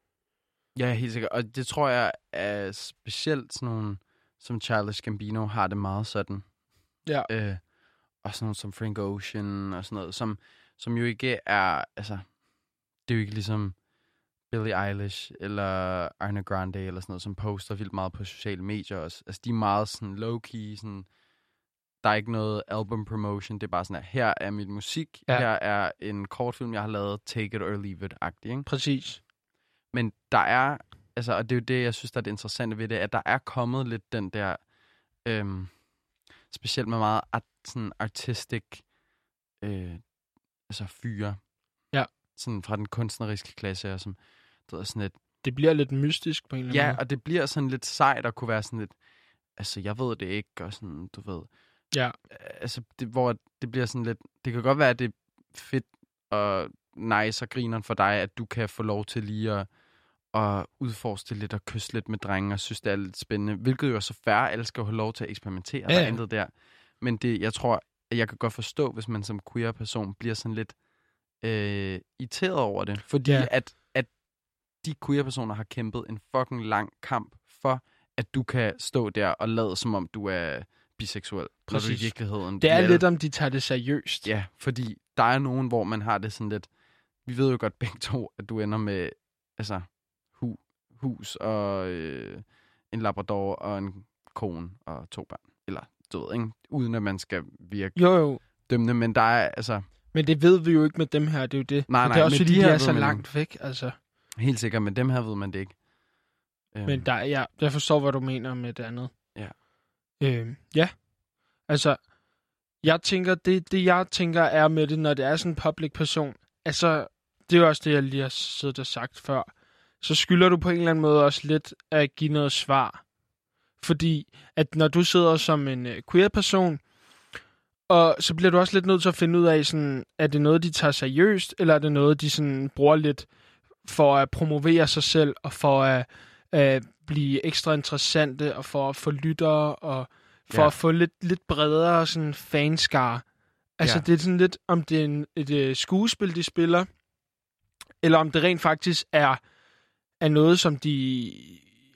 Ja, helt sikkert. Og det tror jeg er specielt sådan nogle, som Charles Gambino har det meget sådan. Ja. Øh, og sådan nogle som Frank Ocean og sådan noget, som, som jo ikke er, altså, det er jo ikke ligesom Billie Eilish eller Arne Grande eller sådan noget, som poster vildt meget på sociale medier også. Altså, de er meget sådan low-key, sådan, der er ikke noget album promotion, det er bare sådan, at her er mit musik, ja. her er en kortfilm, jeg har lavet, take it or leave it-agtig, ikke? Præcis. Men der er, altså, og det er jo det, jeg synes, der er det interessante ved det, at der er kommet lidt den der, øhm, specielt med meget art, sådan artistic, øh, altså fyre. Ja. Sådan fra den kunstneriske klasse, og som, du ved, sådan lidt, Det bliver lidt mystisk på en eller anden ja, måde. og det bliver sådan lidt sejt at kunne være sådan lidt, altså, jeg ved det ikke, og sådan, du ved. Ja. Altså, det, hvor det bliver sådan lidt, det kan godt være, at det er fedt og nice og grineren for dig, at du kan få lov til lige at, at udforske lidt og kysse lidt med drenge og synes, det er lidt spændende. Hvilket jo er så færre, alle skal jo have lov til at eksperimentere, Ja, der er intet der. Men det, jeg tror, at jeg kan godt forstå, hvis man som queer-person bliver sådan lidt øh, irriteret over det. Fordi Ja. at, at de queer-personer har kæmpet en fucking lang kamp for, at du kan stå der og lade som om du er biseksuel. Når du i Præcis. virkeligheden... Det er vi lidt, om de tager det seriøst. Ja, fordi der er nogen, hvor man har det sådan lidt... Vi ved jo godt begge to, at du ender med altså, hus og øh, en labrador og en kone og to børn. Eller, du ved, ikke? Uden at man skal virke Jo, jo. dømmende, men der er altså Men det ved vi jo ikke med dem her, det er jo det. Nej, nej, det er også fordi, de de, her er så man langt væk, altså. helt sikkert, men dem her ved man det ikke. Øhm, Men der, ja, jeg forstår, hvad du mener med det andet. Ja. Øh, ja. Altså, jeg tænker, det, det jeg tænker er med det, når det er sådan en public person, altså, det er jo også det, jeg lige har siddet og sagt før, så skylder du på en eller anden måde også lidt at give noget svar. Fordi, at når du sidder som en øh, queer-person, og så bliver du også lidt nødt til at finde ud af, sådan, er det noget, de tager seriøst, eller er det noget, de sådan bruger lidt for at promovere sig selv, og for at at blive ekstra interessante, og for at få lyttere, og for Ja. at få lidt, lidt bredere sådan fanskare. Altså, Ja. det er sådan lidt, om det er en, et øh, skuespil, de spiller, eller om det rent faktisk er, er noget, som de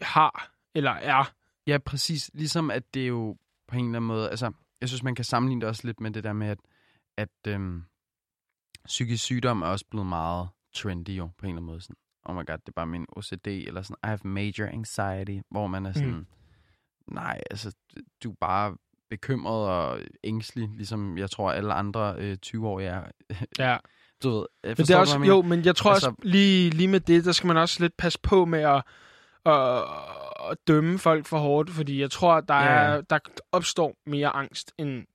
har, eller er. Ja, præcis. Ligesom at det jo på en eller anden måde... Altså, jeg synes, man kan sammenligne det også lidt med det der med, at, at øhm, psykisk sygdom er også blevet meget trendy jo, på en eller anden måde. Sådan, oh my god, det er bare min OCD, eller sådan, I have major anxiety, hvor man er sådan, mm. nej, altså, du er bare bekymret og ængstelig, ligesom jeg tror, alle andre øh, 20-årige er. Ja. Du ved, jeg Men det er også, jo, men jeg tror altså, også, lige, lige med det, der skal man også lidt passe på med at, at, at dømme folk for hårdt, fordi jeg tror, der, Ja, er, der opstår mere angst, end,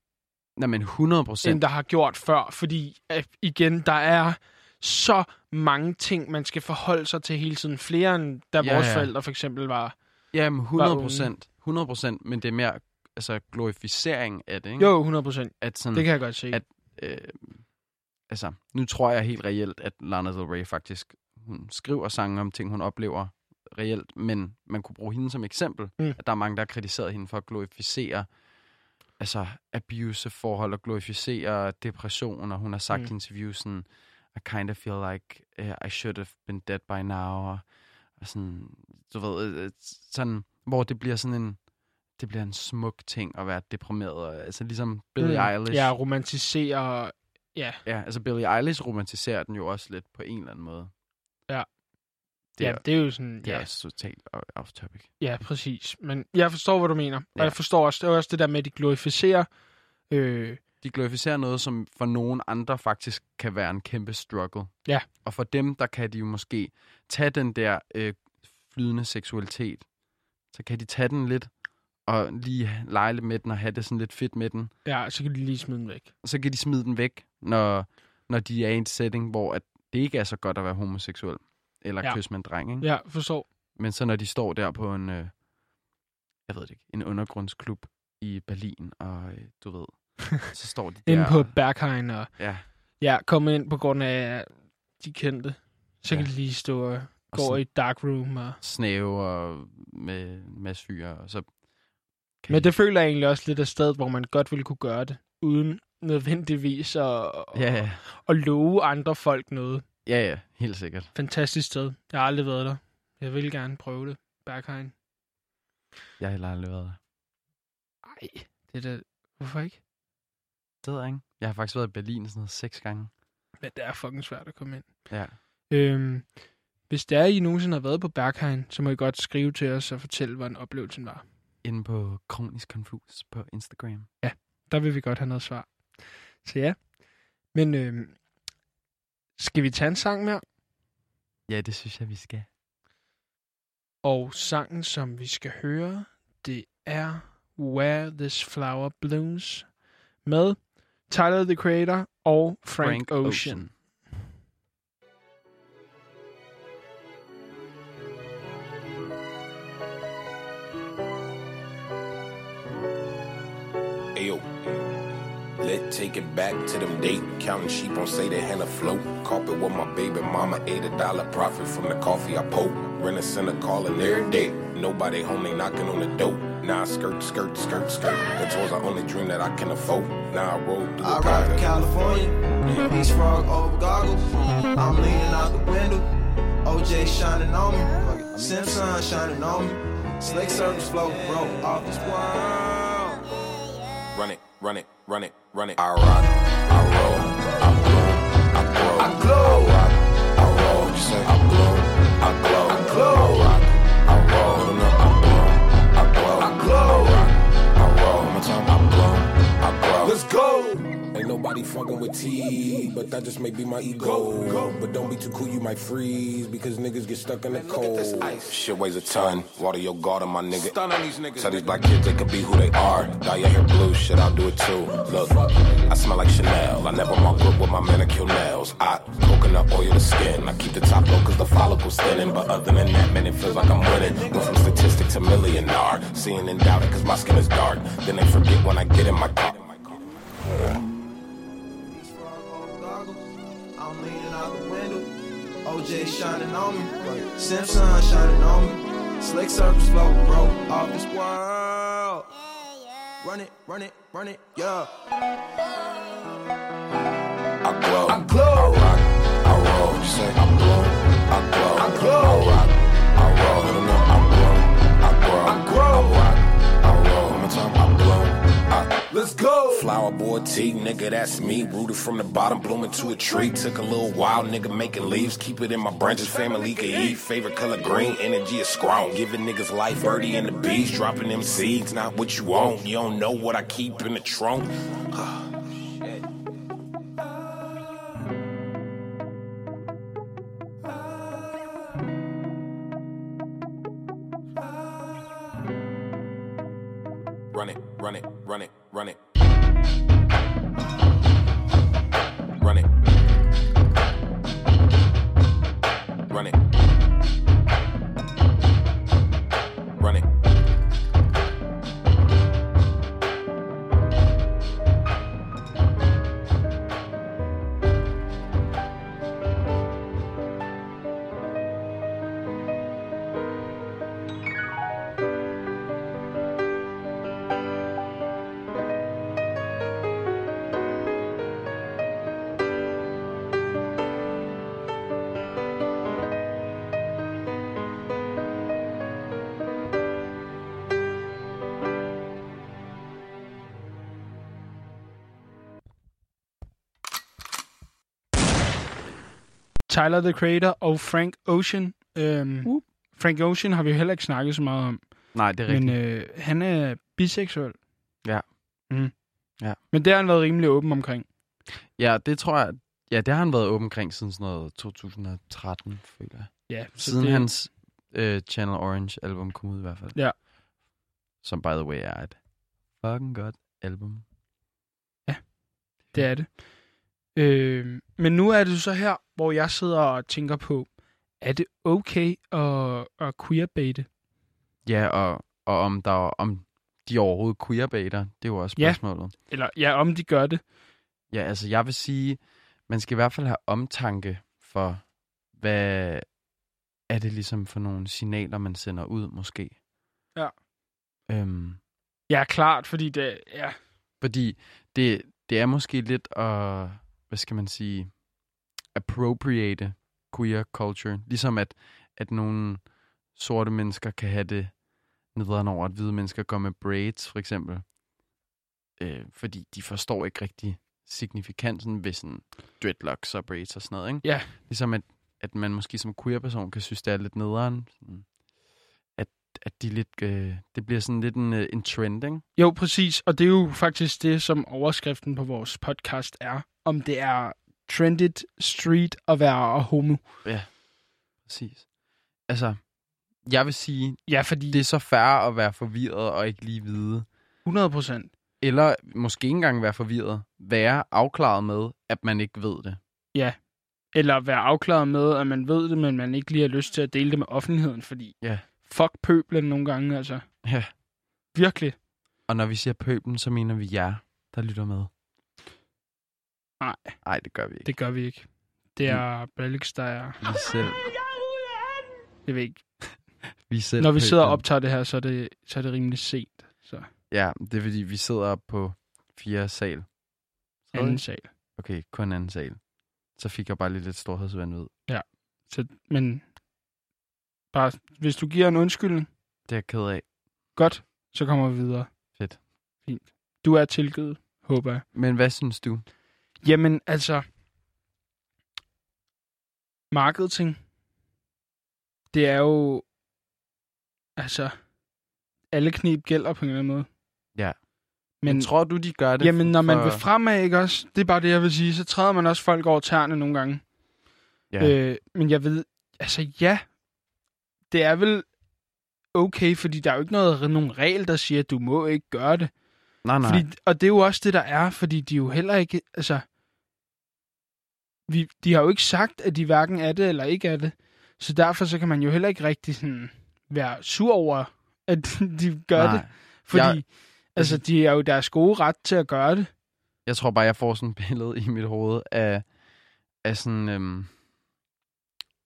Nej, men 100 end der har gjort før, fordi igen, der er så mange ting, man skal forholde sig til hele tiden. Flere end da Ja, vores ja. forældre for eksempel var. Jamen, var 100 unge. procent. 100 procent, men det er mere altså, glorificering af det, ikke? Jo, 100 procent. At sådan, Det kan jeg godt se. at- øh, altså, nu tror jeg helt reelt, at Lana Del Rey faktisk, hun skriver sange om ting, hun oplever reelt, men man kunne bruge hende som eksempel, Mm. at der er mange, der har kritiseret hende for at glorificere altså abusive forhold og glorificere depression, og hun har sagt Mm. i interviews sådan, I kind of feel like uh, I should have been dead by now, og, og sådan, du ved, øh, sådan, hvor det bliver sådan en, det bliver en smuk ting at være deprimeret, altså ligesom Billie Mm. Eilish. Ja, romantisere Ja, Ja, altså Billie Eilish romantiserer den jo også lidt på en eller anden måde. Ja. Det er, ja, det er jo sådan... det er ja, også totalt off topic. ja, præcis. Men jeg forstår, hvad du mener. Og Ja. jeg forstår også, det er også det der med, at de glorificerer... Øh, De glorificerer noget, som for nogen andre faktisk kan være en kæmpe struggle. Ja. Og for dem, der kan de jo måske tage den der øh, flydende seksualitet. Så kan de tage den lidt, og lige lege lidt med den, og have det sådan lidt fedt med den. ja, så kan de lige smide den væk. Så kan de smide den væk, når, når de er i en setting, hvor at det ikke er så godt at være homoseksuel. Eller Ja. kysse med en dreng, ikke? Ja, forstår. Men så når de står der på en, øh, jeg ved det ikke, en undergrundsklub i Berlin, og øh, du ved, (laughs) så står de der. Inde på Berghain og Ja, ja, komme ind på grund af de kendte. Så kan Ja. de lige stå og og gå sådan i dark room. Og... snæve og med en masse fyre, og så... Kan Men de- det føler jeg egentlig også lidt af sted, hvor man godt ville kunne gøre det, uden nødvendigvis at, Ja, ja, at love andre folk noget. ja, ja, helt sikkert. Fantastisk sted. Jeg har aldrig været der. Jeg vil gerne prøve det. Berghain. Jeg har heller aldrig været der. Ej, det er da... Hvorfor ikke? Det ved jeg ikke. Jeg har faktisk været i Berlin sådan noget seks gange. Men det er fucking svært at komme ind. Ja. Øhm, hvis der I nogensinde har været på Berghain, så må I godt skrive til os og fortælle, hvordan oplevelsen var. Inde på Kronisk Confus på Instagram. Der vil vi godt have noget svar. Så ja. Men øhm, skal vi tage en sang mere? Ja, det synes jeg, vi skal. Og sangen, som vi skal høre, det er Where This Flower Blooms med Tyler, the Creator og Frank, Frank Ocean. Ocean. Take it back to them date. Counting sheep on say they hand afloat. Carpet with my baby mama. Ate a dollar profit from the coffee I poke. Rent a center calling every day. Nobody home, they knocking on the door. Now I skirt, skirt, skirt, skirt. That's was the only dream that I can afford. Now I roll through I ride to California, East Frog over goggles. I'm leaning out the window, OJ shining on me, Simpson shining on me. Slick surface flow, bro, off this world. Run it, run it, run it, run it. I rock, I roll, nobody fucking with T, but that just may be my ego. But don't be too cool, you might freeze because niggas get stuck in the cold. Shit weighs a ton. Water your guard on my nigga. Stun on these niggas. Tell these black kids they could be who they are. Dye your hair blue, shit, I'll do it too. Look, I smell like Chanel. I never walk up with my manicure nails. I coconut oil the skin. I keep the top low cause the follicle's thinning. But other than that, man, it feels like I'm winning. Went from statistic to millionaire. Seeing and doubting cause my skin is dark. Then they forget when I get in my car. East OJ shining on me, Simpson shining on me. Slick surface flow, bro, off this world. Run it, run it, run it, yeah. I glow. I glow. I rock. I roll. You say I blow. I glow. I glow. I rock. Let's go. Flower boy T, nigga, that's me. Rooted from the bottom, blooming to a tree. Took a little while, nigga, making leaves. Keep it in my branches, family can eat. Favorite color green, energy is strong. Giving niggas life, birdie and the bees. Dropping them seeds, not what you want. You don't know what I keep in the trunk. (sighs) Ah. Run it, run it, run it, Tyler, the Creator og Frank Ocean. Øhm, Uh. Frank Ocean har vi jo heller ikke snakket så meget om. Nej, det er rigtigt. Men øh, han er biseksuel. Ja. Mm. Ja. Men det har han været rimelig åben omkring. Ja, det tror jeg... Ja, det har han været åben omkring siden sådan noget 2013, føler jeg. Ja, så Siden det, hans øh, Channel Orange album kom ud i hvert fald. Ja. Som by the way er et fucking godt album. det er det. Øh, men nu er det så her, hvor jeg sidder og tænker på, er det okay at, at queerbate? Ja, og, og om, der, om de overhovedet queerbaiter, det er jo også Ja. spørgsmålet. Eller ja, om de gør det. Ja, altså jeg vil sige, man skal i hvert fald have omtanke for, hvad er det ligesom for nogle signaler, man sender ud måske. Ja. Øhm, Ja, klart, fordi det, ja, fordi det, det er måske lidt at, hvad skal man sige, appropriate queer culture. Ligesom at, at nogle sorte mennesker kan have det nederen over, at hvide mennesker går med braids, for eksempel. Øh, fordi de forstår ikke rigtig signifikansen ved sådan dreadlocks og braids og sådan noget, ikke? Ja. Ligesom at, at man måske som queer-person kan synes, det er lidt nederen. Sådan, at, at de lidt, øh, det bliver sådan lidt en, øh, en trend, ikke? Jo, præcis. Og det er jo faktisk det, som overskriften på vores podcast er. Om det er trendet street at være homo. Præcis. Altså, jeg vil sige, Ja, fordi det er så færre at være forvirret og ikke lige vide. 100 procent. Eller måske ikke engang være forvirret. Være afklaret med, at man ikke ved det. Eller være afklaret med, at man ved det, men man ikke lige har lyst til at dele det med offentligheden, fordi Ja. fuck pøblen nogle gange, altså. Ja. Virkelig. Og når vi siger pøben, så mener vi jer, der lytter med. Nej. Nej, det gør vi ikke. Det gør vi ikke. Det er Balix, der er... Vi er selv, Jeg ved ikke. vi selv Når vi sidder og optager det her, så er det, så er det rimelig sent. Så Ja, det er fordi, vi sidder på fjerde sal. Tredje? anden sal. Okay, kun anden sal. Så fik jeg bare lige lidt storhedsvand ud. Så, men bare, hvis du giver en undskyldning, Det er jeg ked af. godt, så kommer vi videre. Fedt. Fint. Du er tilgivet, håber jeg. Men hvad synes du? Jamen, altså... Marketing. Det er jo... Altså... Alle knep gælder på en eller anden måde. Ja. Men, Men tror du, de gør det? jamen, når man for... vil fremad, ikke også? Det er bare det, jeg vil sige. Så træder man også folk over tæerne nogle gange. Ja. Øh, men jeg ved... Altså, ja. Det er vel okay, fordi der er jo ikke noget, nogen regel, der siger, at du må ikke gøre det. nej, nej. Fordi, og det er jo også det, der er, fordi de jo heller ikke, altså, vi, de har jo ikke sagt, at de hverken er det eller ikke er det. Så derfor så kan man jo heller ikke rigtig sådan være sur over, at (laughs) de gør nej. det. Fordi, Jeg- altså, de er jo deres gode ret til at gøre det. Jeg tror bare, jeg får sådan et billede i mit hoved af, af sådan, øhm,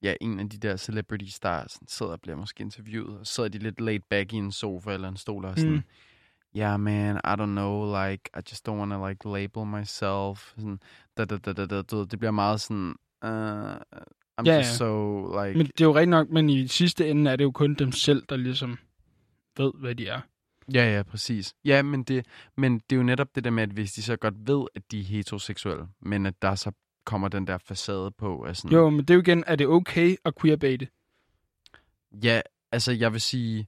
ja, en af de der celebrities, der sådan sidder og bliver måske interviewet, og sidder de lidt laid back i en sofa eller en stol og sådan, Mm. Yeah man, I don't know, like, I just don't want to like label myself, sådan, da, da, da, da, da, du ved, det bliver meget sådan, uh, I'm Ja, just ja. so, like, Men det er jo rigtigt nok, men i sidste ende er det jo kun dem selv, der ligesom ved, hvad de er. Ja, ja, præcis. Ja, men det, men det er jo netop det der med, at hvis de så godt ved, at de er heteroseksuelle, men at der så kommer den der facade på, af sådan, Jo, men det er jo igen, er det okay at queerbate? Ja, altså jeg vil sige,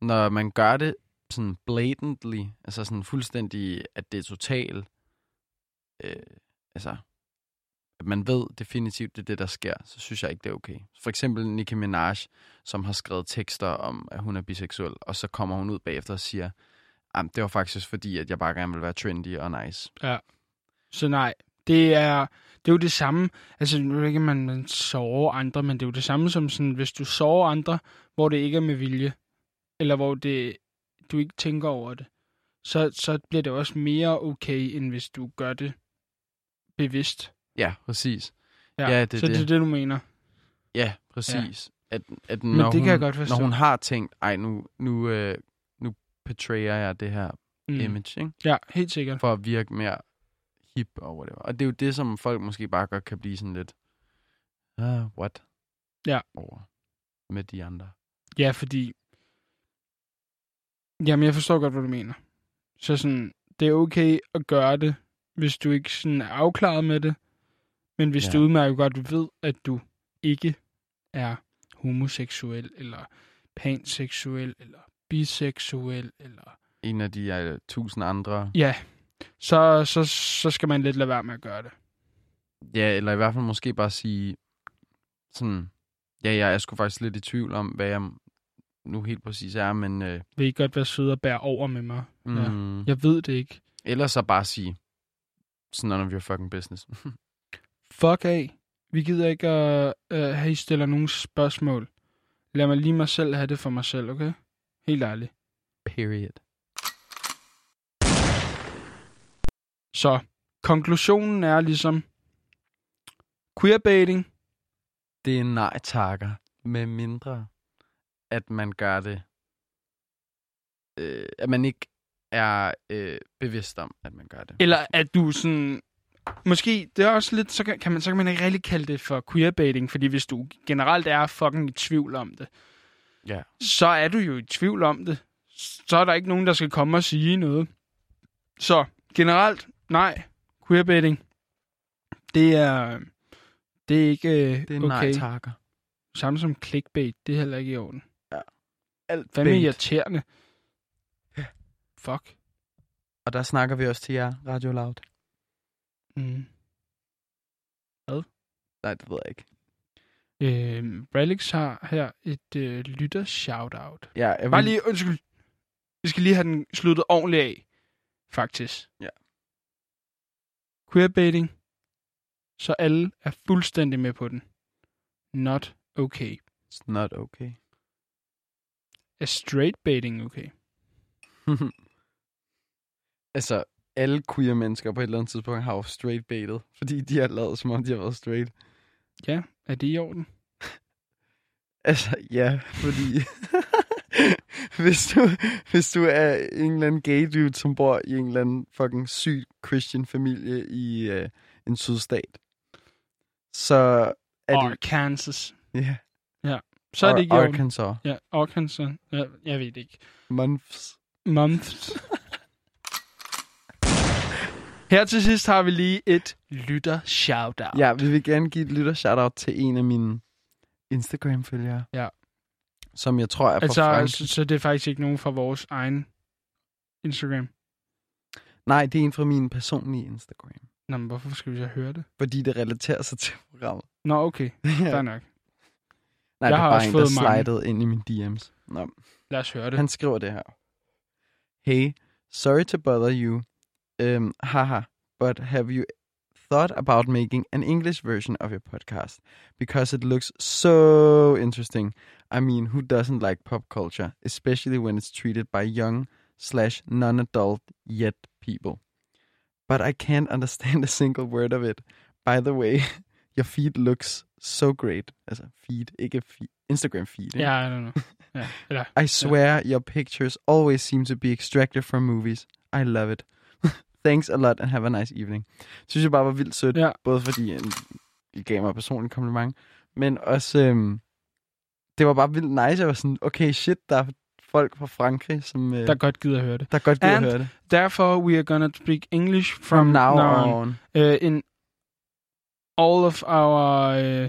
når man gør det sådan blatantly, altså sådan fuldstændig, at det er totalt, øh, altså, at man ved definitivt, det er det, der sker, så synes jeg ikke, det er okay. For eksempel Nicki Minaj, som har skrevet tekster om, at hun er biseksuel, og så kommer hun ud bagefter og siger, at det var faktisk fordi, at jeg bare gerne vil være trendy og nice. Ja. Så nej, det er, det er jo det samme. Altså, nu ikke, man, man sover andre, men det er jo det samme som sådan, hvis du sover andre, hvor det ikke er med vilje, eller hvor det, du ikke tænker over det, så, så bliver det også mere okay, end hvis du gør det bevidst. Ja, præcis. Ja, Ja, det så det er det. det, du mener. Ja, præcis. Ja. At, at Men når, det kan hun, jeg godt forstå. når hun har tænkt, ej, nu, nu, øh, nu portrayer jeg det her Mm. image, ikke? Ja, helt sikkert. for at virke mere hip og whatever. Og det er jo det, som folk måske bare godt kan blive sådan lidt, ah, what? Ja. Over med de andre. Ja, fordi... Jamen, jeg forstår godt, hvad du mener. Så sådan, det er okay at gøre det, hvis du ikke sådan er afklaret med det. Men hvis Ja. ja. du udmærket godt ved, at du ikke er homoseksuel, eller panseksuel, eller biseksuel, eller En af de uh, tusind andre. ja, så, så, så skal man lidt lade være med at gøre det. Ja, eller i hvert fald måske bare sige sådan, ja, jeg er sgu faktisk lidt i tvivl om, hvad jeg nu helt præcis er, men øh, Vil I godt være søde og bære over med mig? Ja. mm, Jeg ved det ikke. ellers så bare sige, sådan none of your fucking business. (laughs) Fuck af. Vi gider ikke at uh, have, I stiller nogle spørgsmål. Lad mig lige mig selv have det for mig selv, okay? Helt ærligt. Period. Så konklusionen er ligesom, queerbaiting, Det er nej takker, med mindre, at man gør det, øh, at man ikke er øh, bevidst om, at man gør det. eller at du sådan... Måske, det er også lidt, så kan, kan man, så kan man ikke rigtig kalde det for queerbaiting, fordi hvis du generelt er fucking i tvivl om det, Ja. så er du jo i tvivl om det. Så er der ikke nogen, der skal komme og sige noget. Så generelt, nej, queerbaiting, det er, det er ikke øh, Det er okay. nej takker. Samme som clickbait, det er heller ikke i orden. Alt Hvad med bait. irriterende? Fuck. Og der snakker vi også til jer, Radio Loud. Mm. Nej, det ved jeg ikke. Øh, Relix har her et øh, lytter shout-out. Ja, jeg Bare vil- lige, undskyld. Vi skal lige have den sluttet ordentligt af, faktisk. Ja. Queerbaiting. Så alle er fuldstændig med på den. Not okay. It's not okay. Er straight baiting okay? (laughs) altså, alle queer mennesker på et eller andet tidspunkt har jo straight baitet, fordi de har lavet, som om de har været straight. Ja, er det i orden? (laughs) Altså, ja, fordi (laughs) hvis, du, hvis du er en eller anden gay dude, som bor i en eller anden fucking syg Christian familie i øh, en sydstat, så er det... Arkansas. Ja, Så er det ikke orden. Arkansas. Ja, Arkansas. Ja, jeg ved det ikke. Months. Months. Her til sidst har vi lige et lytter shout-out. Ja, vi vil gerne give et lytter shout-out til en af mine Instagram-følgere. Ja. Som jeg tror er fra altså, Frankrig. så, så det er faktisk ikke nogen fra vores egen Instagram. Nej, det er en fra min personlige Instagram. Nå, men hvorfor skal vi så høre det? Fordi det relaterer sig til programmet. Nå, okay. (laughs) Ja. nok. Nej, Jeg det er har bare også en, fået der mange. slidede ind i mine DM's. Nå, Lad os høre det. han skriver det her. Hey, sorry to bother you. Um, haha, but have you thought about making an English version of your podcast? Because it looks so interesting. I mean, who doesn't like pop culture, especially when it's treated by young slash non-adult yet people? But I can't (laughs) understand a single word of it. By the way, (laughs) your feed looks so great. Altså feed, ikke feed. Instagram feed. ikke? Ja, I don't know. Ja, (laughs) eller, I swear your pictures always seem to be extracted from movies. I love it. (laughs) Thanks a lot and have a nice evening. Synes jeg bare var vildt sødt. Ja. Både fordi øh, I gav mig personligt kompliment, men også, øhm, det var bare vildt nice. Jeg var sådan, okay shit, der er folk fra Frankrig, som øh, der godt gider at høre det. der godt gider at And høre det. Therefore, we are gonna speak English from, From now, on. on. Uh, in all of our uh,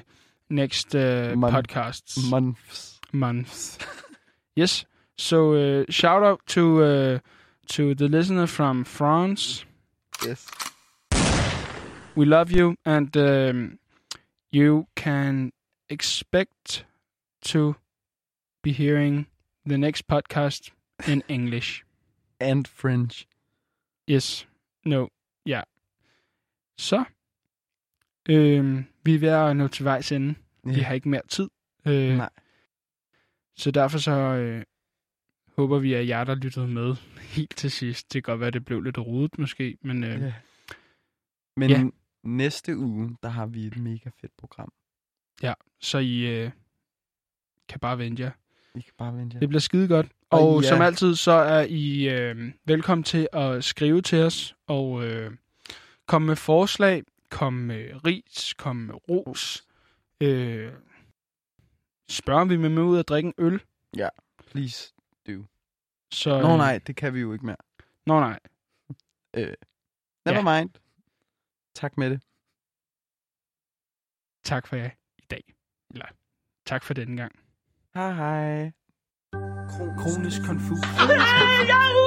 next uh, podcasts. Months. months. (laughs) yes. So uh, shout out to uh, to the listener from France. Yes. We love you, and um, you can expect to be hearing the next podcast in English. And French. Yes. No. Yeah. Så. Øhm, vi er ved at nå til vejs ende. Vi Ja. har ikke mere tid. Øh, Nej. Så derfor så øh, håber vi, at jer, der lyttede med helt til sidst. Det kan godt være, det blev lidt rodet måske, men øh, Ja. Men Ja. næste uge, der har vi et mega fedt program. så I øh, kan bare vente jer. I kan bare vente jer. Det bliver skide godt. Og Og ja. som altid, så er I øh, velkommen til at skrive til os og øh, komme med forslag, komme med ris, komme med ros. Øh, spørg, om vi vil med ud og drikke en øl. Please. Så, Nå øh, nej, det kan vi jo ikke mere. Nå nej. (laughs) Never mind. Tak med det. tak for jer i dag. Eller tak for denne gang. Hej hej. Kronisk konfus. Yahoo!